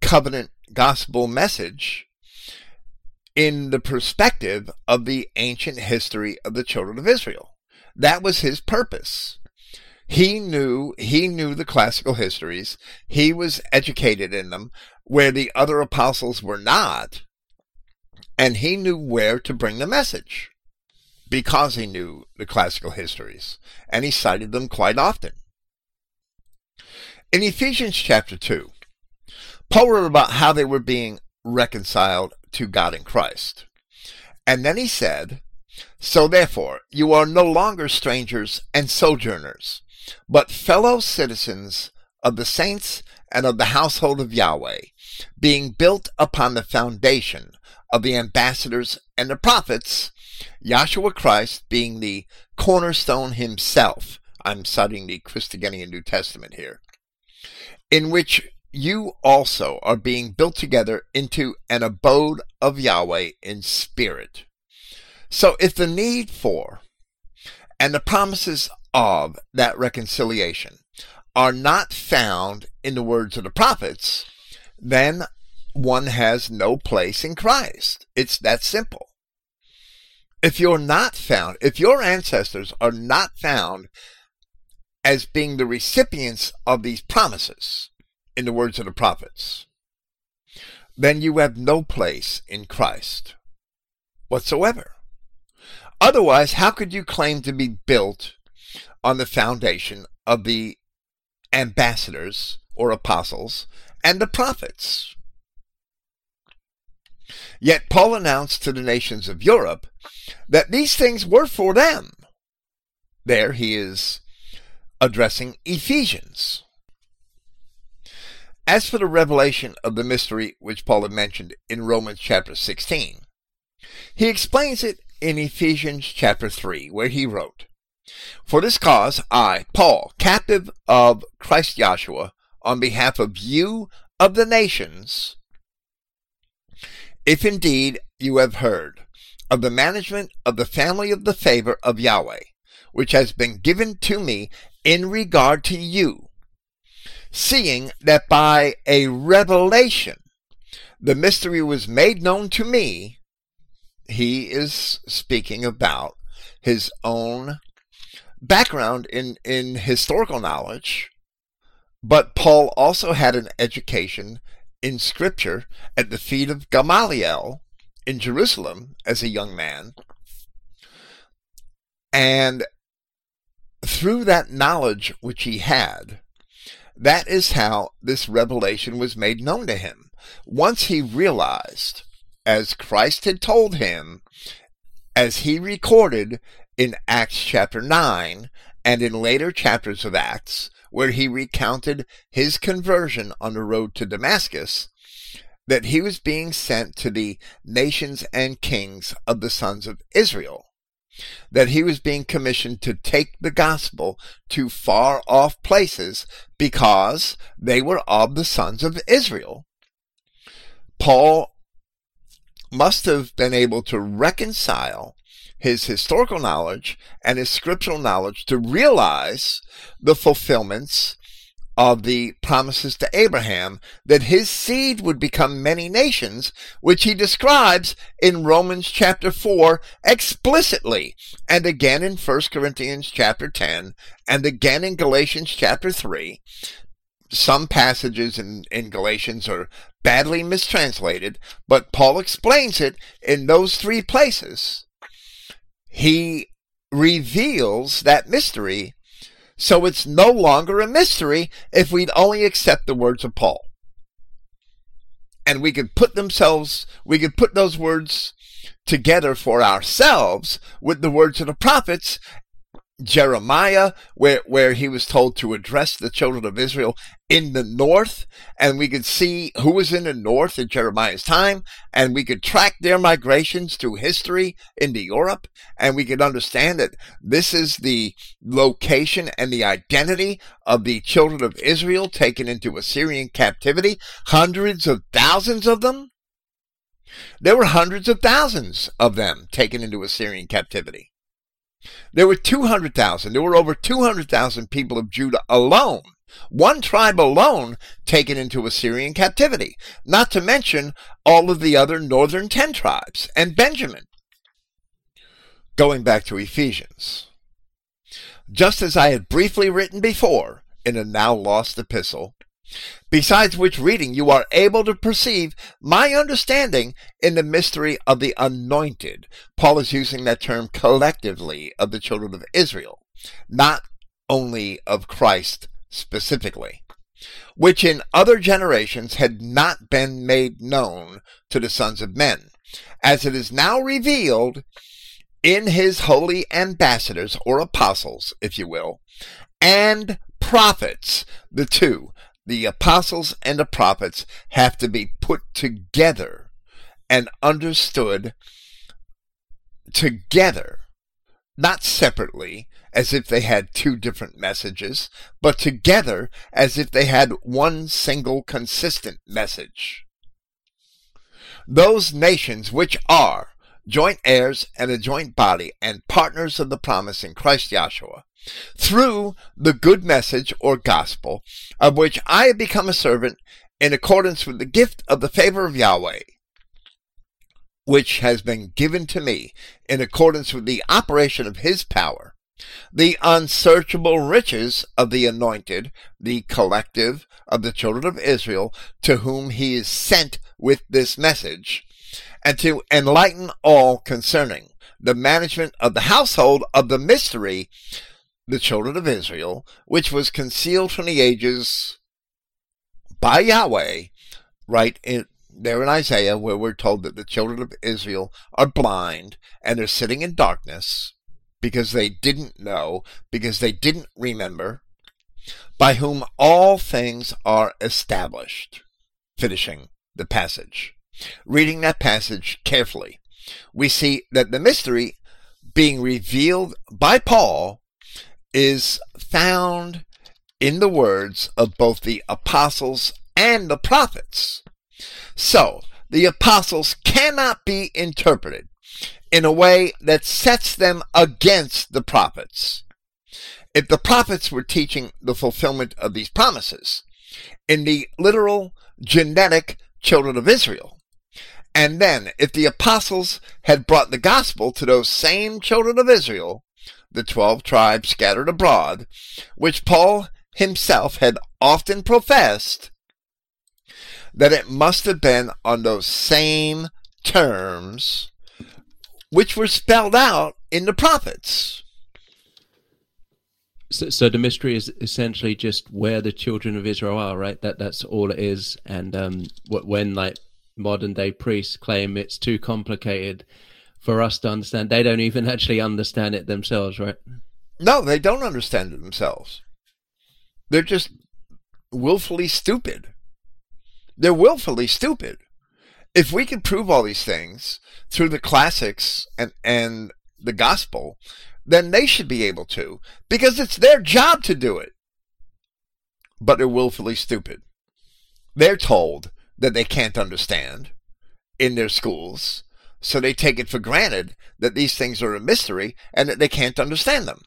covenant gospel message in the perspective of the ancient history of the children of Israel. That was his purpose. He knew he knew the classical histories. He was educated in them where the other apostles were not. And he knew where to bring the message because he knew the classical histories and he cited them quite often. In Ephesians chapter 2, Paul wrote about how they were being reconciled to God in Christ. And then he said, So therefore, you are no longer strangers and sojourners, but fellow citizens of the saints and of the household of Yahweh, being built upon the foundation of the ambassadors and the prophets, Yahshua Christ being the cornerstone himself. I'm citing the Christogenea New Testament here in which you also are being built together into an abode of Yahweh in spirit. So if the need for and the promises of that reconciliation are not found in the words of the prophets, then one has no place in Christ. It's that simple. If you're not found, if your ancestors are not found as being the recipients of these promises, in the words of the prophets, then you have no place in Christ whatsoever. Otherwise, how could you claim to be built on the foundation of the ambassadors or apostles and the prophets? Yet Paul announced to the nations of Europe that these things were for them. There he is addressing Ephesians. As for the revelation of the mystery which Paul had mentioned in Romans chapter 16, he explains it in Ephesians chapter 3, where he wrote, For this cause I, Paul, captive of Christ Yahshua, on behalf of you of the nations, if indeed you have heard of the management of the family of the favor of Yahweh, which has been given to me in regard to you, seeing that by a revelation the mystery was made known to me, he is speaking about his own background in, in historical knowledge, but Paul also had an education in scripture at the feet of Gamaliel in Jerusalem as a young man. And through that knowledge which he had, that is how this revelation was made known to him. Once he realized, as Christ had told him, as he recorded in Acts chapter 9 and in later chapters of Acts, where he recounted his conversion on the road to Damascus, that he was being sent to the nations and kings of the sons of Israel that he was being commissioned to take the gospel to far off places because they were of the sons of Israel. Paul must have been able to reconcile his historical knowledge and his scriptural knowledge to realize the fulfillments of the promises to Abraham that his seed would become many nations, which he describes in Romans chapter 4 explicitly, and again in 1 Corinthians chapter 10, and again in Galatians chapter 3. Some passages in, in Galatians are badly mistranslated, but Paul explains it in those three places. He reveals that mystery so it's no longer a mystery if we'd only accept the words of Paul. And we could put themselves, we could put those words together for ourselves with the words of the prophets Jeremiah, where, where he was told to address the children of Israel in the north, and we could see who was in the north in Jeremiah's time, and we could track their migrations through history into Europe, and we could understand that this is the location and the identity of the children of Israel taken into Assyrian captivity, hundreds of thousands of them. There were hundreds of thousands of them taken into Assyrian captivity. There were 200,000. There were over 200,000 people of Judah alone One tribe alone taken into Assyrian captivity, not to mention all of the other northern ten tribes and Benjamin. Going back to Ephesians. Just as I had briefly written before in a now lost epistle, besides which reading you are able to perceive my understanding in the mystery of the anointed. Paul is using that term collectively of the children of Israel, not only of Christ specifically, which in other generations had not been made known to the sons of men, as it is now revealed in his holy ambassadors or apostles, if you will, and prophets, the two, the apostles and the prophets have to be put together and understood together, not separately, as if they had two different messages, but together as if they had one single consistent message. Those nations which are joint heirs and a joint body and partners of the promise in Christ Yahshua, through the good message or gospel, of which I have become a servant in accordance with the gift of the favor of Yahweh, which has been given to me in accordance with the operation of his power the unsearchable riches of the anointed, the collective of the children of Israel, to whom he is sent with this message, and to enlighten all concerning the management of the household of the mystery, the children of Israel, which was concealed from the ages by Yahweh, right in there in Isaiah, where we're told that the children of Israel are blind and they're sitting in darkness because they didn't know, because they didn't remember, by whom all things are established. Finishing the passage. Reading that passage carefully, we see that the mystery being revealed by Paul is found in the words of both the apostles and the prophets. So, the apostles cannot be interpreted in a way that sets them against the prophets. If the prophets were teaching the fulfillment of these promises in the literal genetic children of Israel, and then if the apostles had brought the gospel to those same children of Israel, the twelve tribes scattered abroad, which Paul himself had often professed, that it must have been on those same terms which were spelled out in the prophets. So, so, the mystery is essentially just where the children of Israel are, right? That that's all it is. And um, when like modern day priests claim it's too complicated for us to understand, they don't even actually understand it themselves, right? No, they don't understand it themselves. They're just willfully stupid. They're willfully stupid if we can prove all these things through the classics and, and the gospel, then they should be able to, because it's their job to do it. But they're willfully stupid. They're told that they can't understand in their schools, so they take it for granted that these things are a mystery and that they can't understand them.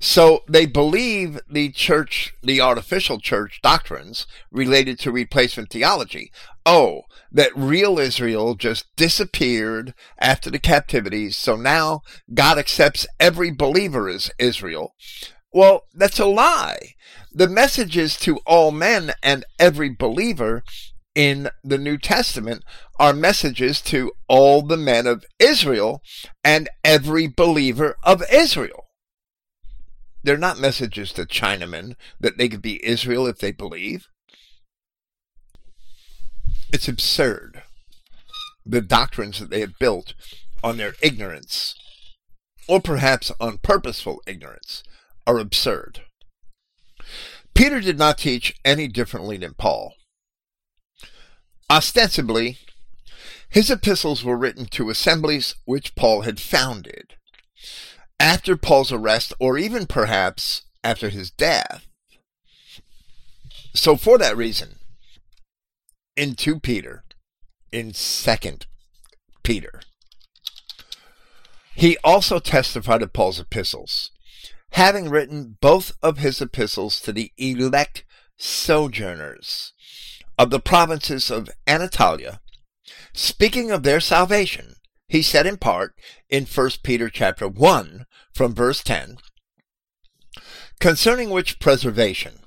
So they believe the church, the artificial church doctrines related to replacement theology. Oh, that real Israel just disappeared after the captivities, so now God accepts every believer as Israel. Well, that's a lie. The messages to all men and every believer in the New Testament are messages to all the men of Israel and every believer of Israel. They're not messages to Chinamen that they could be Israel if they believe. It's absurd. The doctrines that they have built on their ignorance, or perhaps on purposeful ignorance, are absurd. Peter did not teach any differently than Paul. Ostensibly, his epistles were written to assemblies which Paul had founded after Paul's arrest, or even perhaps after his death. So, for that reason, in 2 Peter, in 2 Peter, he also testified of Paul's epistles, having written both of his epistles to the elect sojourners of the provinces of Anatolia, speaking of their salvation, he said in part in 1 Peter chapter 1 from verse 10, concerning which preservation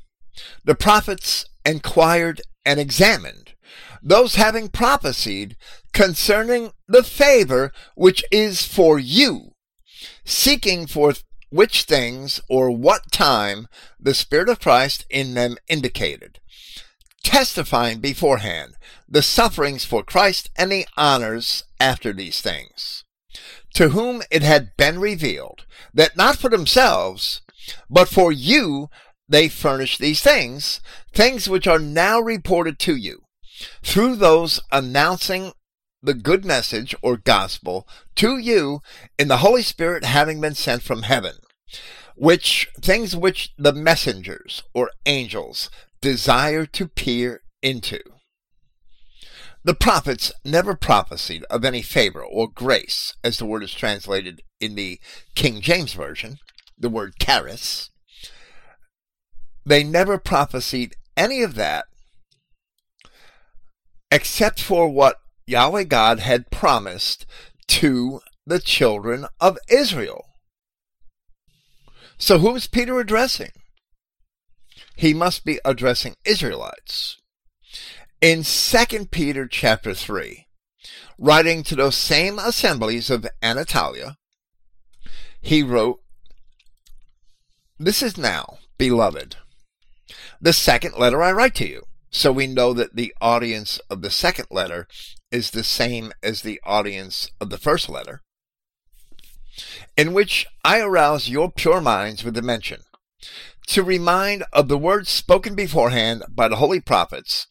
the prophets inquired and examined, those having prophesied concerning the favor which is for you, seeking for which things or what time the Spirit of Christ in them indicated, testifying beforehand the sufferings for Christ and the honors after these things, to whom it had been revealed that not for themselves, but for you they furnish these things, things which are now reported to you, through those announcing the good message or gospel to you in the Holy Spirit having been sent from heaven, which things which the messengers or angels desire to peer into. The prophets never prophesied of any favor or grace, as the word is translated in the King James Version, the word charis. They never prophesied any of that except for what Yahweh God had promised to the children of Israel. So who is Peter addressing? He must be addressing Israelites. In 2 Peter chapter 3, writing to those same assemblies of Anatolia, he wrote, This is now, beloved, the second letter I write to you. So we know that the audience of the second letter is the same as the audience of the first letter, in which I arouse your pure minds with the mention, to remind of the words spoken beforehand by the holy prophets,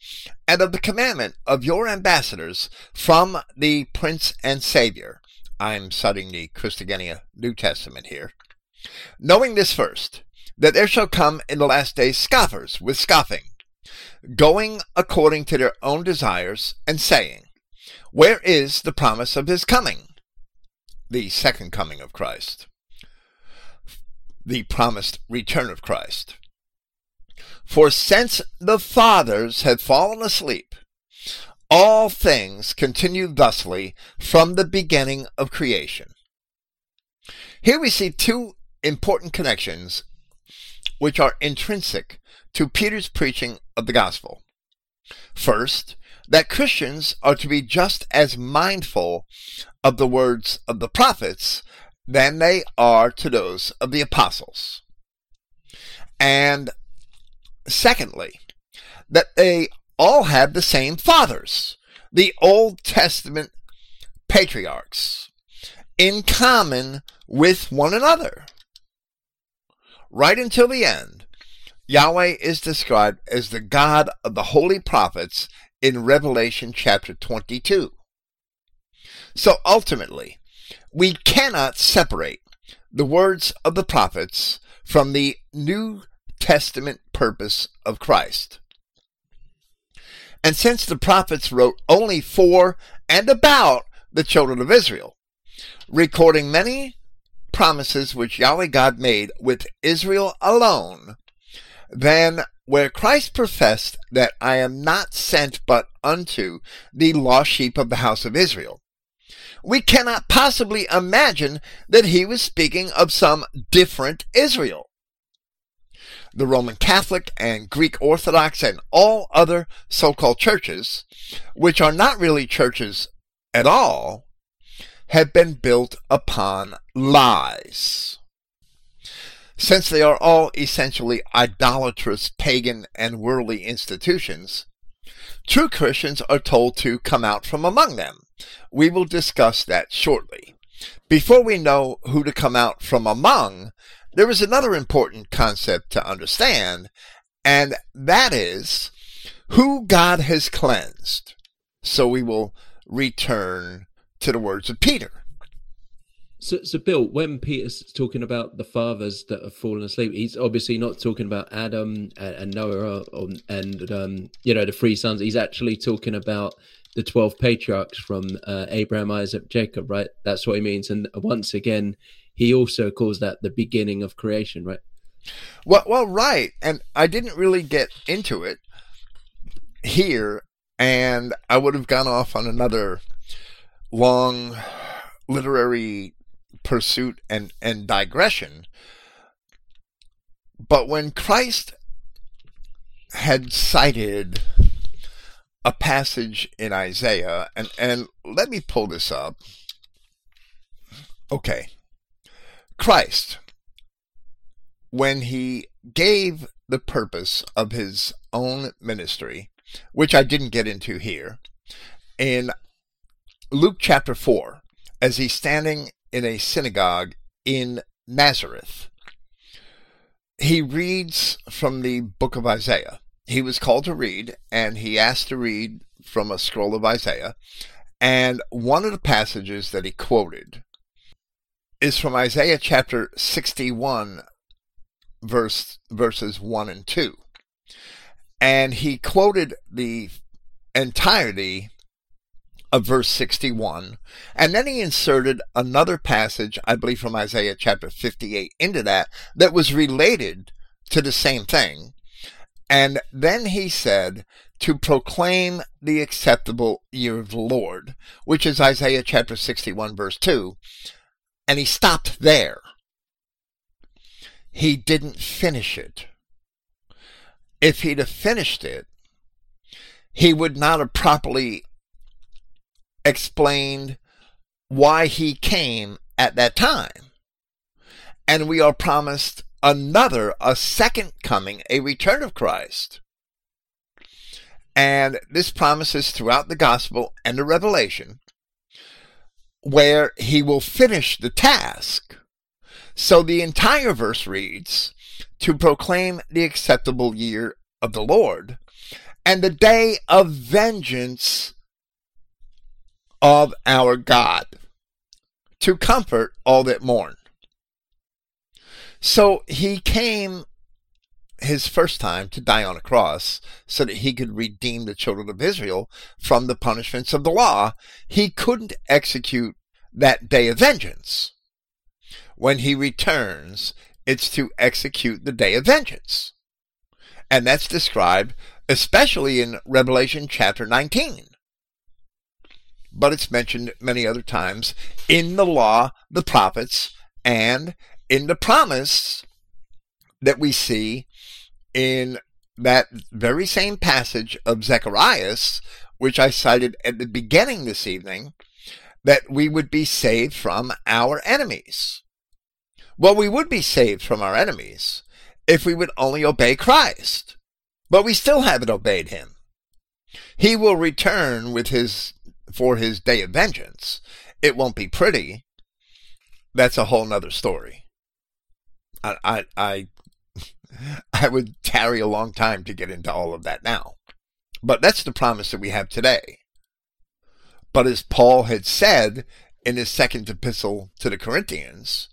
and of the commandment of your ambassadors from the Prince and Savior. I'm citing the Christogenea New Testament here. Knowing this first, that there shall come in the last days scoffers with scoffing, going according to their own desires, and saying, Where is the promise of his coming? The second coming of Christ. The promised return of Christ. For since the fathers had fallen asleep, all things continue thusly from the beginning of creation. Here we see two important connections which are intrinsic to Peter's preaching of the gospel. First, that Christians are to be just as mindful of the words of the prophets than they are to those of the apostles. And secondly, that they all had the same fathers, the Old Testament patriarchs, in common with one another right until the end, Yahweh is described as the God of the holy prophets in Revelation chapter 22. So ultimately, we cannot separate the words of the prophets from the New Testament purpose of Christ. And since the prophets wrote only for and about the children of Israel, recording many promises which Yahweh God made with Israel alone, then where Christ professed that I am not sent but unto the lost sheep of the house of Israel, we cannot possibly imagine that he was speaking of some different Israel. The Roman Catholic and Greek Orthodox and all other so-called churches, which are not really churches at all, have been built upon lies. Since they are all essentially idolatrous, pagan, and worldly institutions, true Christians are told to come out from among them. We will discuss that shortly. Before we know who to come out from among, there is another important concept to understand, and that is who God has cleansed. So we will return to the words of Peter. So, so Bill, when Peter's talking about the fathers that have fallen asleep, he's obviously not talking about Adam and, and Noah or, and um, you know the three sons. He's actually talking about the twelve patriarchs from uh, Abraham, Isaac, Jacob. Right? That's what he means. And once again, he also calls that the beginning of creation, right? Well, well, right. And I didn't really get into it here, and I would have gone off on another long literary pursuit and, and digression. But when Christ had cited a passage in Isaiah, and, and let me pull this up. Okay. Christ, when he gave the purpose of his own ministry, which I didn't get into here, in Luke chapter 4, as he's standing in a synagogue in Nazareth, he reads from the book of Isaiah. He was called to read, and he asked to read from a scroll of Isaiah. And one of the passages that he quoted is from Isaiah chapter 61, verse, verses 1 and 2. And he quoted the entirety of verse 61. And then he inserted another passage, I believe from Isaiah chapter 58, into that, that was related to the same thing. And then he said, to proclaim the acceptable year of the Lord, which is Isaiah chapter 61, verse 2. And he stopped there. He didn't finish it. If he'd have finished it, he would not have properly explained why he came at that time. And we are promised another, a second coming, a return of Christ. And this promises throughout the gospel and the revelation where he will finish the task. So the entire verse reads, to proclaim the acceptable year of the Lord and the day of vengeance of our God to comfort all that mourn. So he came his first time to die on a cross so that he could redeem the children of Israel from the punishments of the law. He couldn't execute that day of vengeance. When he returns, it's to execute the day of vengeance. And that's described especially in Revelation chapter 19 but it's mentioned many other times in the law, the prophets, and in the promise that we see in that very same passage of Zechariah, which I cited at the beginning this evening, that we would be saved from our enemies. Well, we would be saved from our enemies if we would only obey Christ, but we still haven't obeyed him. He will return with his for his day of vengeance. It won't be pretty. That's a whole nother story. I, I, I, I would tarry a long time to get into all of that now. But that's the promise that we have today. But as Paul had said in his second epistle to the Corinthians,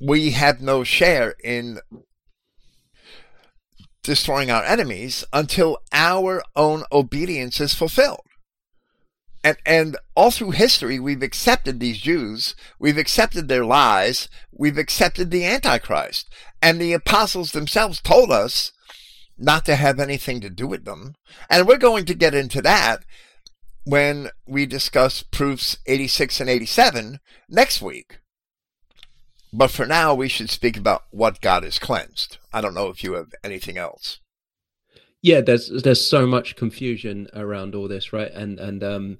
we have no share in destroying our enemies until our own obedience is fulfilled and and all through history we've accepted these Jews, we've accepted their lies, we've accepted the Antichrist, and the apostles themselves told us not to have anything to do with them, and we're going to get into that when we discuss proofs 86 and 87 next week. But for now, we should speak about what God has cleansed. I don't know if you have anything else. Yeah, there's there's so much confusion around all this, right? And and um,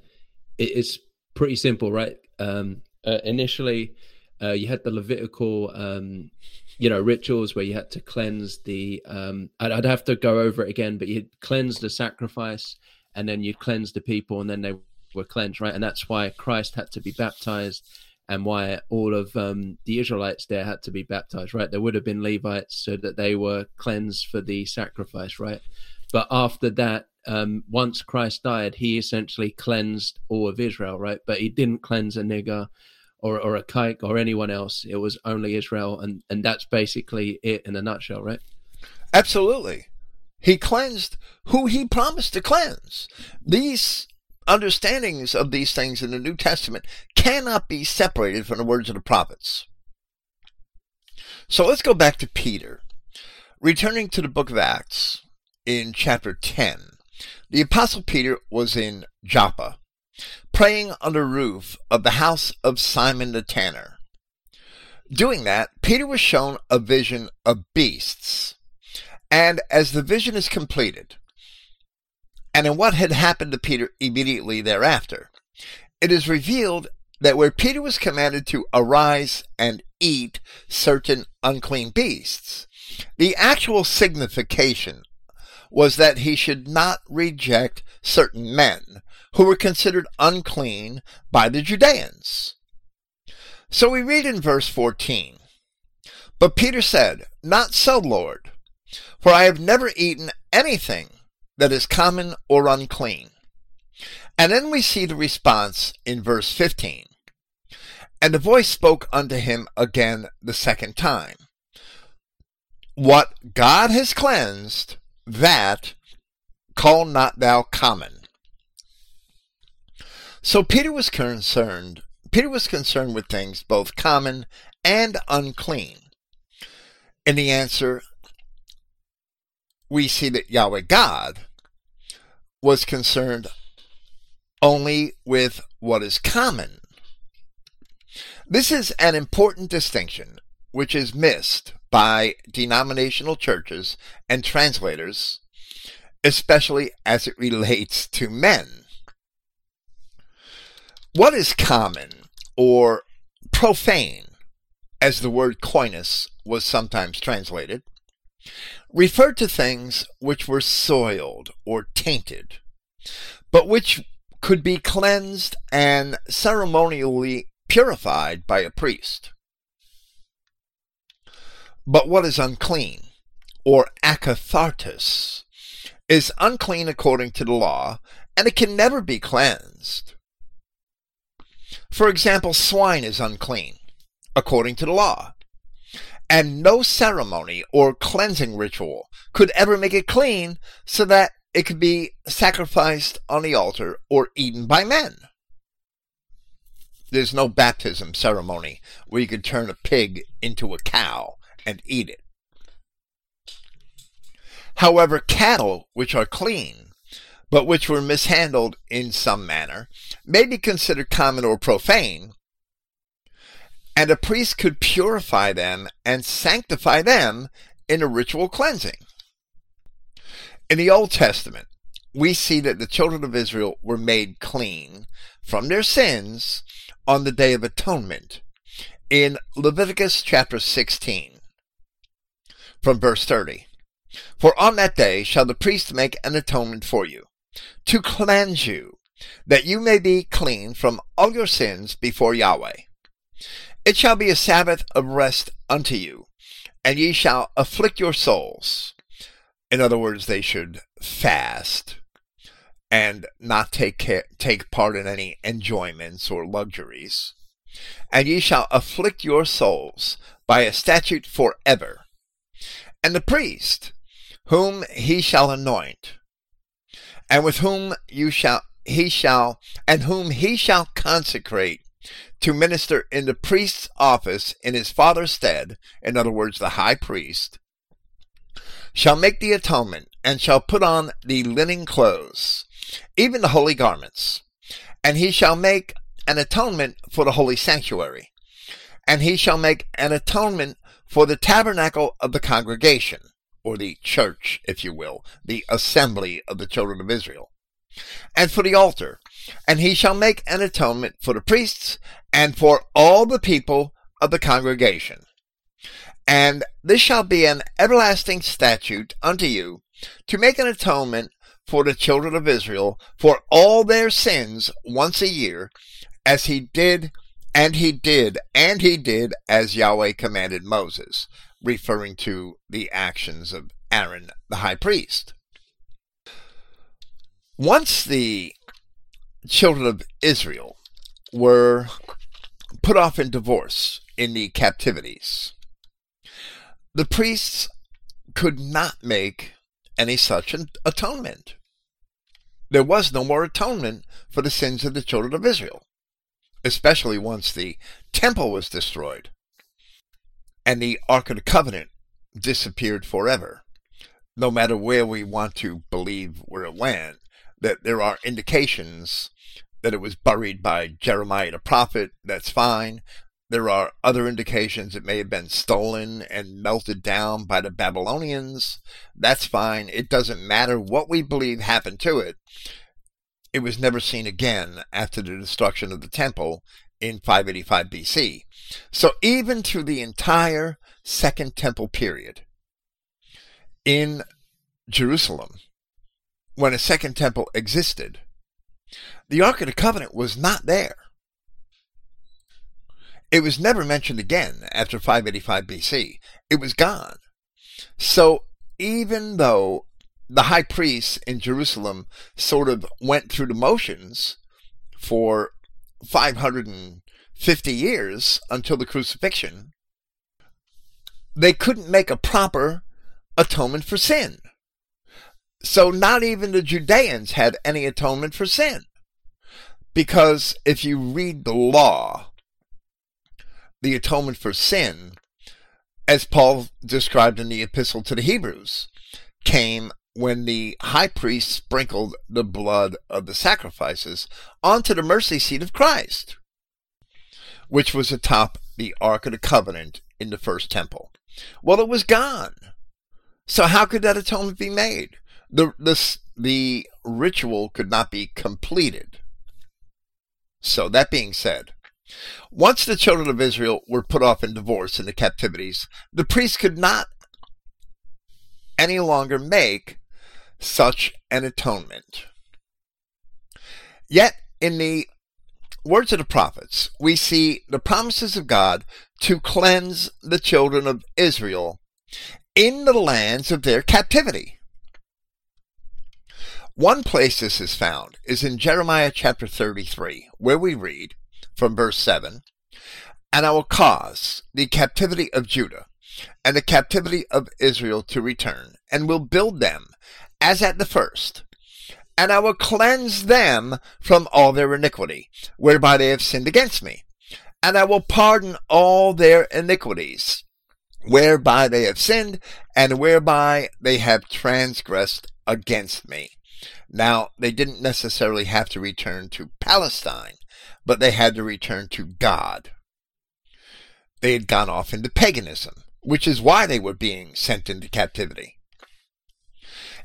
it's pretty simple, right? Um, uh, initially, uh, you had the Levitical, um, you know, rituals where you had to cleanse the. Um, I'd, I'd, have to go over it again, but you'd cleanse the sacrifice, and then you'd cleanse the people, and then they were cleansed, right? And that's why Christ had to be baptized, and why all of um, the Israelites there had to be baptized, right? There would have been Levites so that they were cleansed for the sacrifice, right? But after that, um, once Christ died, he essentially cleansed all of Israel, right? But he didn't cleanse a nigger or, or a kike or anyone else. It was only Israel, and, and that's basically it in a nutshell, right? Absolutely. He cleansed who he promised to cleanse. These understandings of these things in the New Testament cannot be separated from the words of the prophets. So let's go back to Peter. Returning to the book of Acts in chapter 10, the apostle Peter was in Joppa, praying on the roof of the house of Simon the tanner. Doing that, Peter was shown a vision of beasts. And as the vision is completed, and in what had happened to Peter immediately thereafter, it is revealed that where Peter was commanded to arise and eat certain unclean beasts, the actual signification was that he should not reject certain men who were considered unclean by the Judeans. So we read in verse 14, But Peter said, Not so, Lord, for I have never eaten anything that is common or unclean. And then we see the response in verse 15. And the voice spoke unto him again the second time. What God has cleansed, that call not thou common. So Peter was concerned. Peter was concerned with things both common and unclean. In the answer, we see that Yahweh God was concerned only with what is common. This is an important distinction which is missed by denominational churches and translators, especially as it relates to men. What is common or profane, as the word koinos was sometimes translated, referred to things which were soiled or tainted, but which could be cleansed and ceremonially purified by a priest. But what is unclean, or akathartos, is unclean according to the law, and it can never be cleansed. For example, swine is unclean, according to the law, and no ceremony or cleansing ritual could ever make it clean so that it could be sacrificed on the altar or eaten by men. There's no baptism ceremony where you could turn a pig into a cow and eat it. However, cattle which are clean, but which were mishandled in some manner, may be considered common or profane and a priest could purify them and sanctify them in a ritual cleansing. In the Old Testament, we see that the children of Israel were made clean from their sins on the Day of Atonement in Leviticus chapter 16, from verse 30. For on that day shall the priest make an atonement for you, to cleanse you, that you may be clean from all your sins before Yahweh. It shall be a Sabbath of rest unto you, and ye shall afflict your souls. In other words, they should fast and not take care, take part in any enjoyments or luxuries. And ye shall afflict your souls by a statute forever. And the priest, whom he shall anoint, and with whom you shall he shall and whom he shall consecrate to minister in the priest's office in his father's stead, in other words, the high priest, shall make the atonement and shall put on the linen clothes, even the holy garments. And he shall make an atonement for the holy sanctuary. And he shall make an atonement for the tabernacle of the congregation, or the church, if you will, the assembly of the children of Israel and for the altar. And he shall make an atonement for the priests and for all the people of the congregation. And this shall be an everlasting statute unto you to make an atonement for the children of Israel for all their sins once a year, as he did, and he did, and he did as Yahweh commanded Moses, referring to the actions of Aaron the high priest. Once the children of Israel were put off in divorce in the captivities, the priests could not make any such atonement. there was no more atonement for the sins of the children of Israel, especially once the temple was destroyed and the Ark of the Covenant disappeared forever. No matter where we want to believe where it went, that there are indications that it was buried by Jeremiah the prophet, that's fine. There are other indications it may have been stolen and melted down by the Babylonians. That's fine. It doesn't matter what we believe happened to it. It was never seen again after the destruction of the temple in 585 BC. So even through the entire Second Temple period in Jerusalem, when a Second Temple existed, the Ark of the Covenant was not there. It was never mentioned again after 585 BC. It was gone. So even though the high priests in Jerusalem sort of went through the motions for 550 years until the crucifixion, they couldn't make a proper atonement for sin. So not even the Judeans had any atonement for sin. Because if you read the law, the atonement for sin, as Paul described in the epistle to the Hebrews, came when the high priest sprinkled the blood of the sacrifices onto the mercy seat of Christ, which was atop the Ark of the Covenant in the first temple. Well, it was gone. So how could that atonement be made? The, the, the ritual could not be completed. So that being said, once the children of Israel were put off in divorce in the captivities, the priests could not any longer make such an atonement. Yet, in the words of the prophets, we see the promises of God to cleanse the children of Israel in the lands of their captivity. One place this is found is in Jeremiah chapter 33, where we read from verse 7 And I will cause the captivity of Judah and the captivity of Israel to return, and will build them as at the first. And I will cleanse them from all their iniquity, whereby they have sinned against me. And I will pardon all their iniquities, whereby they have sinned, and whereby they have transgressed against me. Now, they didn't necessarily have to return to Palestine, but they had to return to God. They had gone off into paganism, which is why they were being sent into captivity.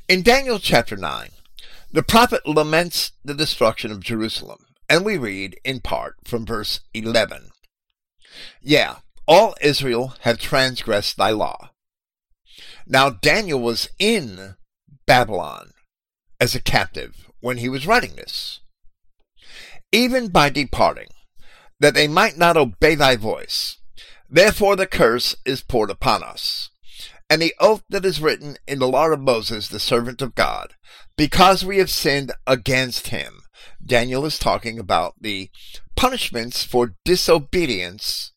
In Daniel chapter 9, the prophet laments the destruction of Jerusalem, and we read in part from verse 11. Yeah, all Israel have transgressed thy law. Now Daniel was in Babylon as a captive when he was writing this. Even by departing, that they might not obey thy voice, therefore the curse is poured upon us and the oath that is written in the law of Moses, the servant of God, because we have sinned against him. Daniel is talking about the punishments for disobedience,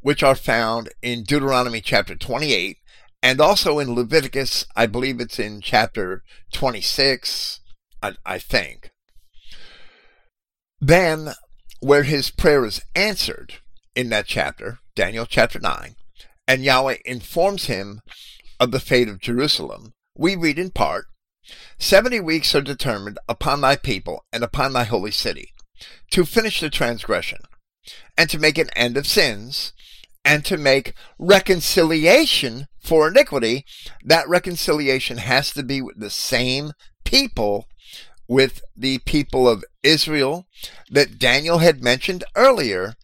which are found in Deuteronomy chapter 28 and also in Leviticus. I believe it's in chapter 26, I, I think. Then, where his prayer is answered in that chapter, Daniel chapter 9, and Yahweh informs him of the fate of Jerusalem, we read in part, Seventy weeks are determined upon thy people and upon thy holy city, to finish the transgression, and to make an end of sins, and to make reconciliation for iniquity. That reconciliation has to be with the same people, with the people of Israel that Daniel had mentioned earlier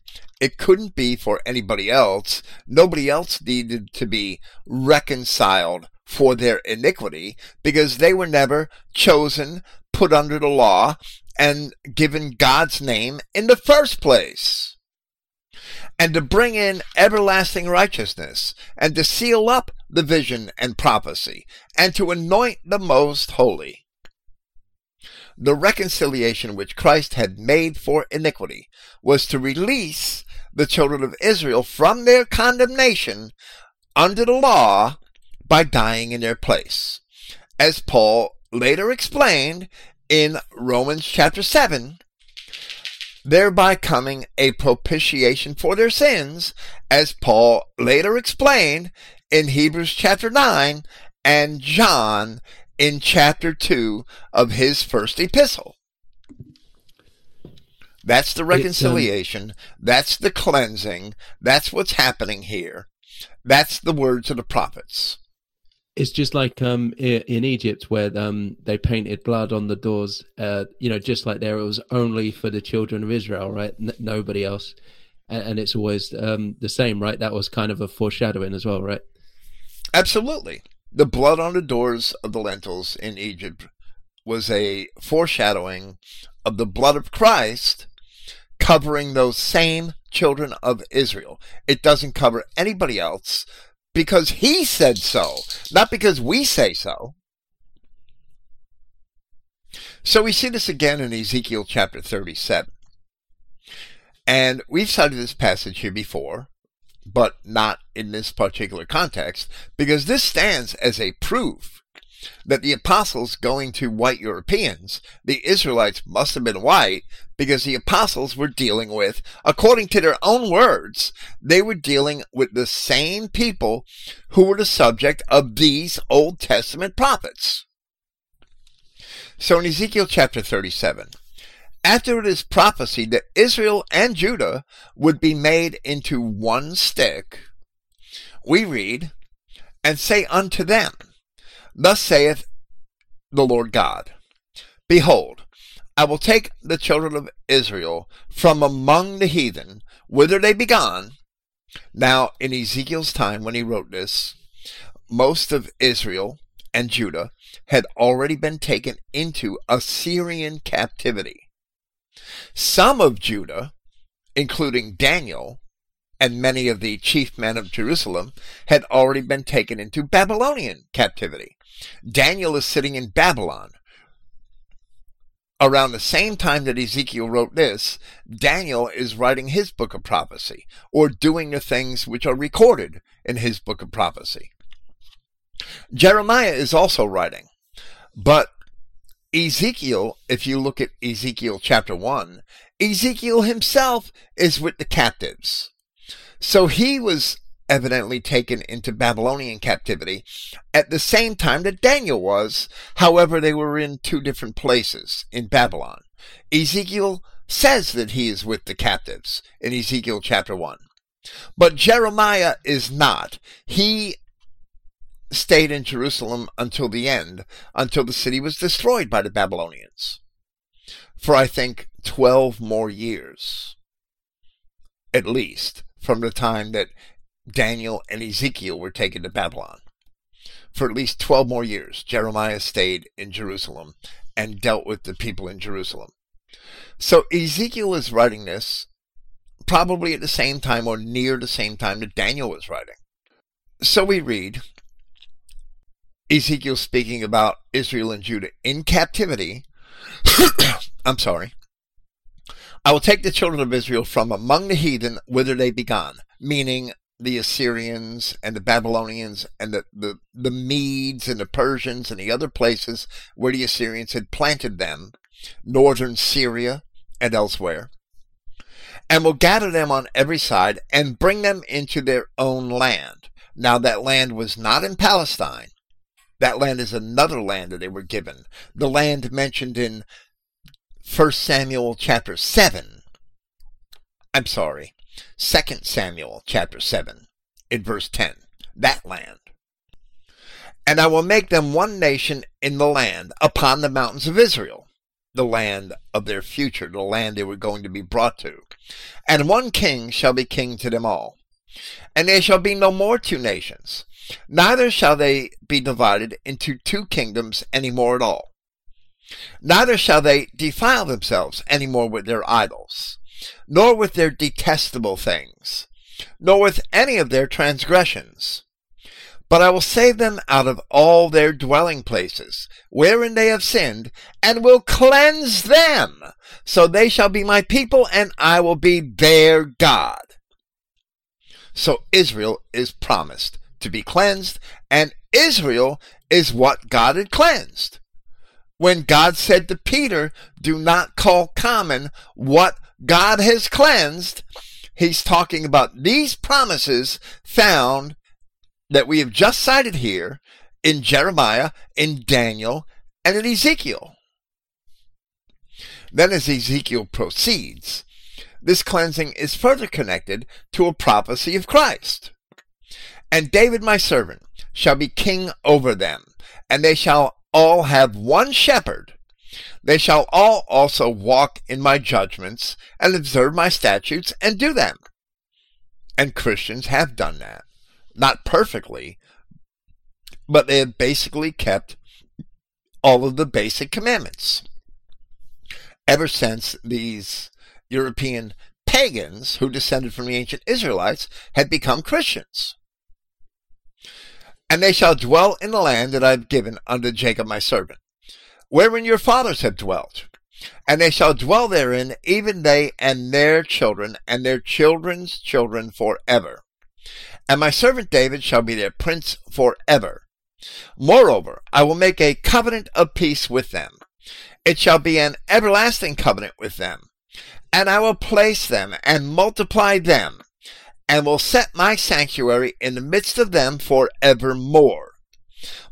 it couldn't be for anybody else. Nobody else needed to be reconciled for their iniquity because they were never chosen, put under the law, and given God's name in the first place. And to bring in everlasting righteousness, and to seal up the vision and prophecy, and to anoint the most holy the reconciliation which Christ had made for iniquity was to release the children of Israel from their condemnation under the law by dying in their place. As Paul later explained in Romans chapter 7, thereby coming a propitiation for their sins, as Paul later explained in Hebrews chapter 9 and John in chapter 2 of his first epistle. That's the reconciliation. Um, that's the cleansing. That's what's happening here. That's the words of the prophets. It's just like um, in Egypt where um, they painted blood on the doors. Uh, you know, just like there, it was only for the children of Israel, right? N- nobody else. And, and it's always um, the same, right? That was kind of a foreshadowing as well, right? Absolutely. The blood on the doors of the lintels in Egypt was a foreshadowing of the blood of Christ covering those same children of Israel. It doesn't cover anybody else because he said so, not because we say so. So we see this again in Ezekiel chapter 37. And we've cited this passage here before, but not in this particular context, because this stands as a proof that the apostles going to white Europeans, the Israelites must have been white because the apostles were dealing with, according to their own words, they were dealing with the same people who were the subject of these Old Testament prophets. So in Ezekiel chapter 37, after it is prophesied that Israel and Judah would be made into one stick, we read, and say unto them, Thus saith the Lord God Behold, I will take the children of Israel from among the heathen, whither they be gone. Now, in Ezekiel's time, when he wrote this, most of Israel and Judah had already been taken into Assyrian captivity. Some of Judah, including Daniel, and many of the chief men of Jerusalem had already been taken into Babylonian captivity. Daniel is sitting in Babylon. Around the same time that Ezekiel wrote this, Daniel is writing his book of prophecy, or doing the things which are recorded in his book of prophecy. Jeremiah is also writing, but Ezekiel, if you look at Ezekiel chapter 1, Ezekiel himself is with the captives. So he was evidently taken into Babylonian captivity at the same time that Daniel was. However, they were in two different places in Babylon. Ezekiel says that he is with the captives in Ezekiel chapter 1. But Jeremiah is not. He stayed in Jerusalem until the end, until the city was destroyed by the Babylonians. For I think 12 more years, at least, from the time that Daniel and Ezekiel were taken to Babylon. For at least 12 more years, Jeremiah stayed in Jerusalem and dealt with the people in Jerusalem. So Ezekiel is writing this probably at the same time or near the same time that Daniel was writing. So we read Ezekiel speaking about Israel and Judah in captivity. I'm sorry. I will take the children of Israel from among the heathen whither they be gone, meaning the Assyrians and the Babylonians and the, the, the Medes and the Persians and the other places where the Assyrians had planted them, northern Syria and elsewhere, and will gather them on every side and bring them into their own land. Now, that land was not in Palestine. That land is another land that they were given. The land mentioned in 1 Samuel chapter 7. I'm sorry, 2 Samuel chapter 7 in verse 10. That land. And I will make them one nation in the land upon the mountains of Israel, the land of their future, the land they were going to be brought to. And one king shall be king to them all. And there shall be no more two nations, neither shall they be divided into two kingdoms any more at all. Neither shall they defile themselves any more with their idols nor with their detestable things, nor with any of their transgressions. But I will save them out of all their dwelling places, wherein they have sinned, and will cleanse them. So they shall be my people, and I will be their God. So Israel is promised to be cleansed, and Israel is what God had cleansed. When God said to Peter, Do not call common what God has cleansed, he's talking about these promises found that we have just cited here in Jeremiah, in Daniel, and in Ezekiel. Then, as Ezekiel proceeds, this cleansing is further connected to a prophecy of Christ. And David, my servant, shall be king over them, and they shall all have one shepherd. They shall all also walk in my judgments and observe my statutes and do them. And Christians have done that. Not perfectly, but they have basically kept all of the basic commandments. Ever since these European pagans who descended from the ancient Israelites had become Christians. And they shall dwell in the land that I have given unto Jacob my servant, wherein your fathers have dwelt. And they shall dwell therein, even they and their children, and their children's children forever. And my servant David shall be their prince forever. Moreover, I will make a covenant of peace with them. It shall be an everlasting covenant with them. And I will place them and multiply them and will set my sanctuary in the midst of them for evermore.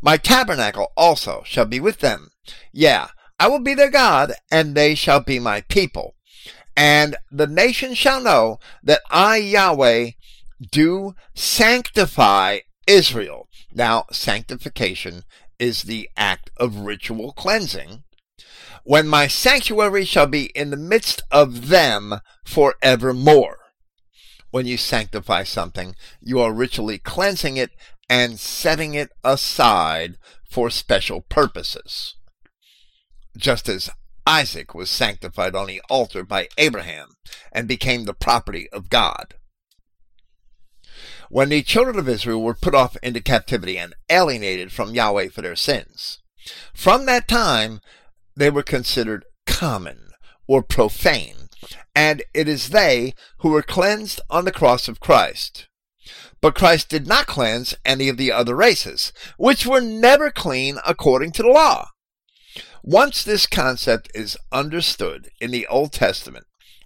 My tabernacle also shall be with them. Yeah, I will be their God, and they shall be my people. And the nation shall know that I, Yahweh, do sanctify Israel. Now, sanctification is the act of ritual cleansing. When my sanctuary shall be in the midst of them forevermore when you sanctify something, you are ritually cleansing it and setting it aside for special purposes. Just as Isaac was sanctified on the altar by Abraham and became the property of God. When the children of Israel were put off into captivity and alienated from Yahweh for their sins, from that time they were considered common or profane and it is they who were cleansed on the cross of Christ. But Christ did not cleanse any of the other races, which were never clean according to the law. Once this concept is understood in the Old Testament,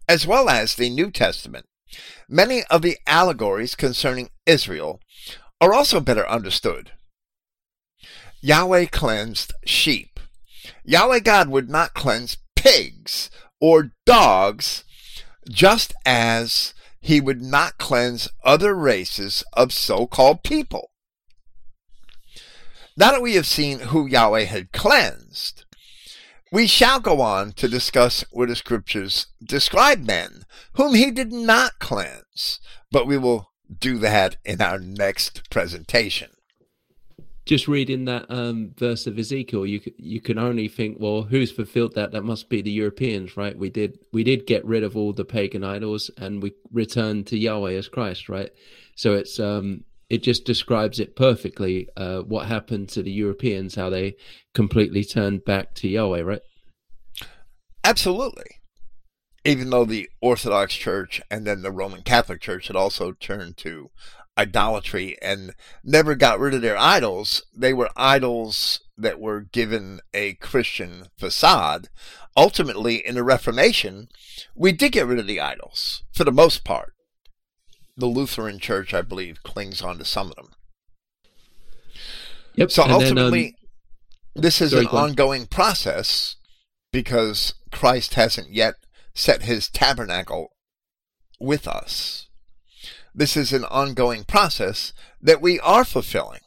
as well as the New Testament, many of the allegories concerning Israel are also better understood. Yahweh cleansed sheep. Yahweh God would not cleanse pigs or dogs, just as he would not cleanse other races of so called people. Now that we have seen who Yahweh had cleansed, we shall go on to discuss what the scriptures describe men whom he did not cleanse, but we will do that in our next presentation just reading that um, verse of Ezekiel, you you can only think, well, who's fulfilled that? That must be the Europeans, right? We did we did get rid of all the pagan idols and we returned to Yahweh as Christ, right? So it's um, it just describes it perfectly. Uh, what happened to the Europeans? How they completely turned back to Yahweh, right? Absolutely. Even though the Orthodox Church and then the Roman Catholic Church had also turned to idolatry and never got rid of their idols. They were idols that were given a Christian facade. Ultimately, in the Reformation, we did get rid of the idols for the most part. The Lutheran Church, I believe, clings on to some of them. Yep. So and ultimately, then, um, this is an ongoing process because Christ hasn't yet set his tabernacle with us. This is an ongoing process that we are fulfilling.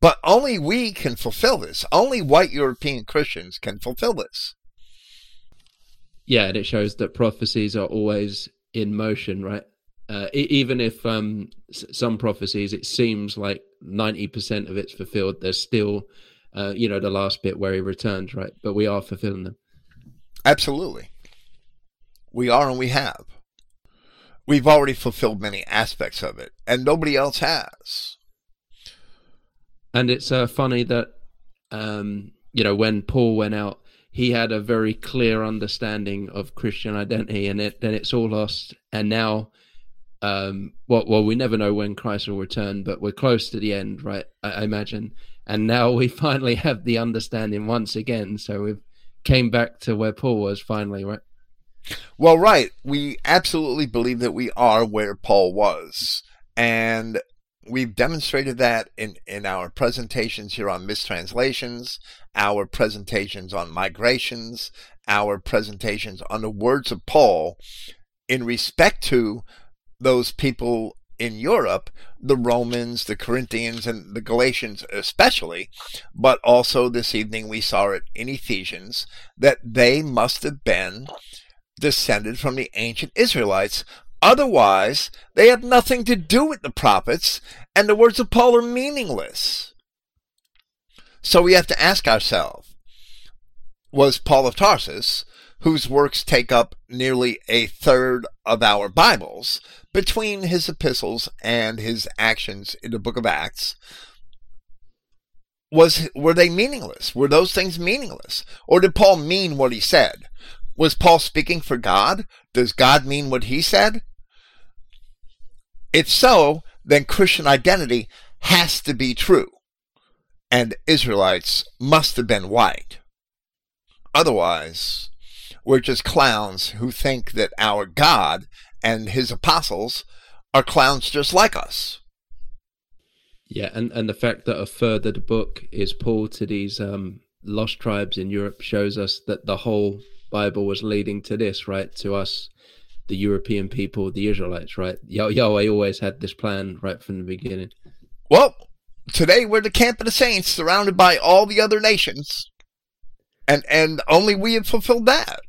But only we can fulfill this. Only white European Christians can fulfill this. Yeah, and it shows that prophecies are always in motion, right? Uh, even if um, some prophecies, it seems like 90% of it's fulfilled, there's still, uh, you know, the last bit where he returns, right? But we are fulfilling them. Absolutely. We are and we have we've already fulfilled many aspects of it, and nobody else has. And it's uh, funny that, um, you know, when Paul went out, he had a very clear understanding of Christian identity, and it, then it's all lost. And now, um, well, well, we never know when Christ will return, but we're close to the end, right? I, I imagine. And now we finally have the understanding once again. So we've came back to where Paul was finally, right? Well, right. We absolutely believe that we are where Paul was. And we've demonstrated that in, in our presentations here on mistranslations, our presentations on migrations, our presentations on the words of Paul in respect to those people in Europe, the Romans, the Corinthians, and the Galatians especially, but also this evening we saw it in Ephesians, that they must have been descended from the ancient Israelites. Otherwise, they have nothing to do with the prophets, and the words of Paul are meaningless. So we have to ask ourselves was Paul of Tarsus, whose works take up nearly a third of our Bibles, between his epistles and his actions in the book of Acts, was were they meaningless? Were those things meaningless? Or did Paul mean what he said? Was Paul speaking for God? Does God mean what he said? If so, then Christian identity has to be true. And Israelites must have been white. Otherwise, we're just clowns who think that our God and his apostles are clowns just like us. Yeah, and, and the fact that a third of the book is Paul to these um, lost tribes in Europe shows us that the whole Bible was leading to this, right? To us, the European people, the Israelites, right? Yahweh always had this plan right from the beginning. Well, today we're the camp of the saints, surrounded by all the other nations, and and only we have fulfilled that.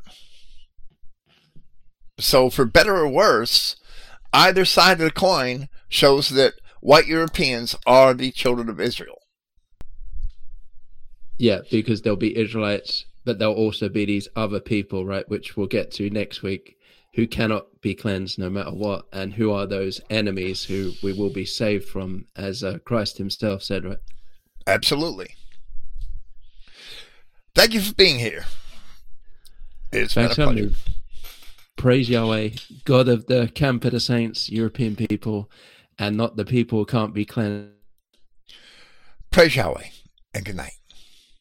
So, for better or worse, either side of the coin shows that white Europeans are the children of Israel. Yeah, because there'll be Israelites, but there'll also be these other people, right, which we'll get to next week, who cannot be cleansed no matter what, and who are those enemies who we will be saved from, as uh, Christ Himself said, right? Absolutely. Thank you for being here. It's Thanks been a pleasure. Praise Yahweh, God of the camp of the saints, European people, and not the people who can't be cleansed. Praise Yahweh, and good night.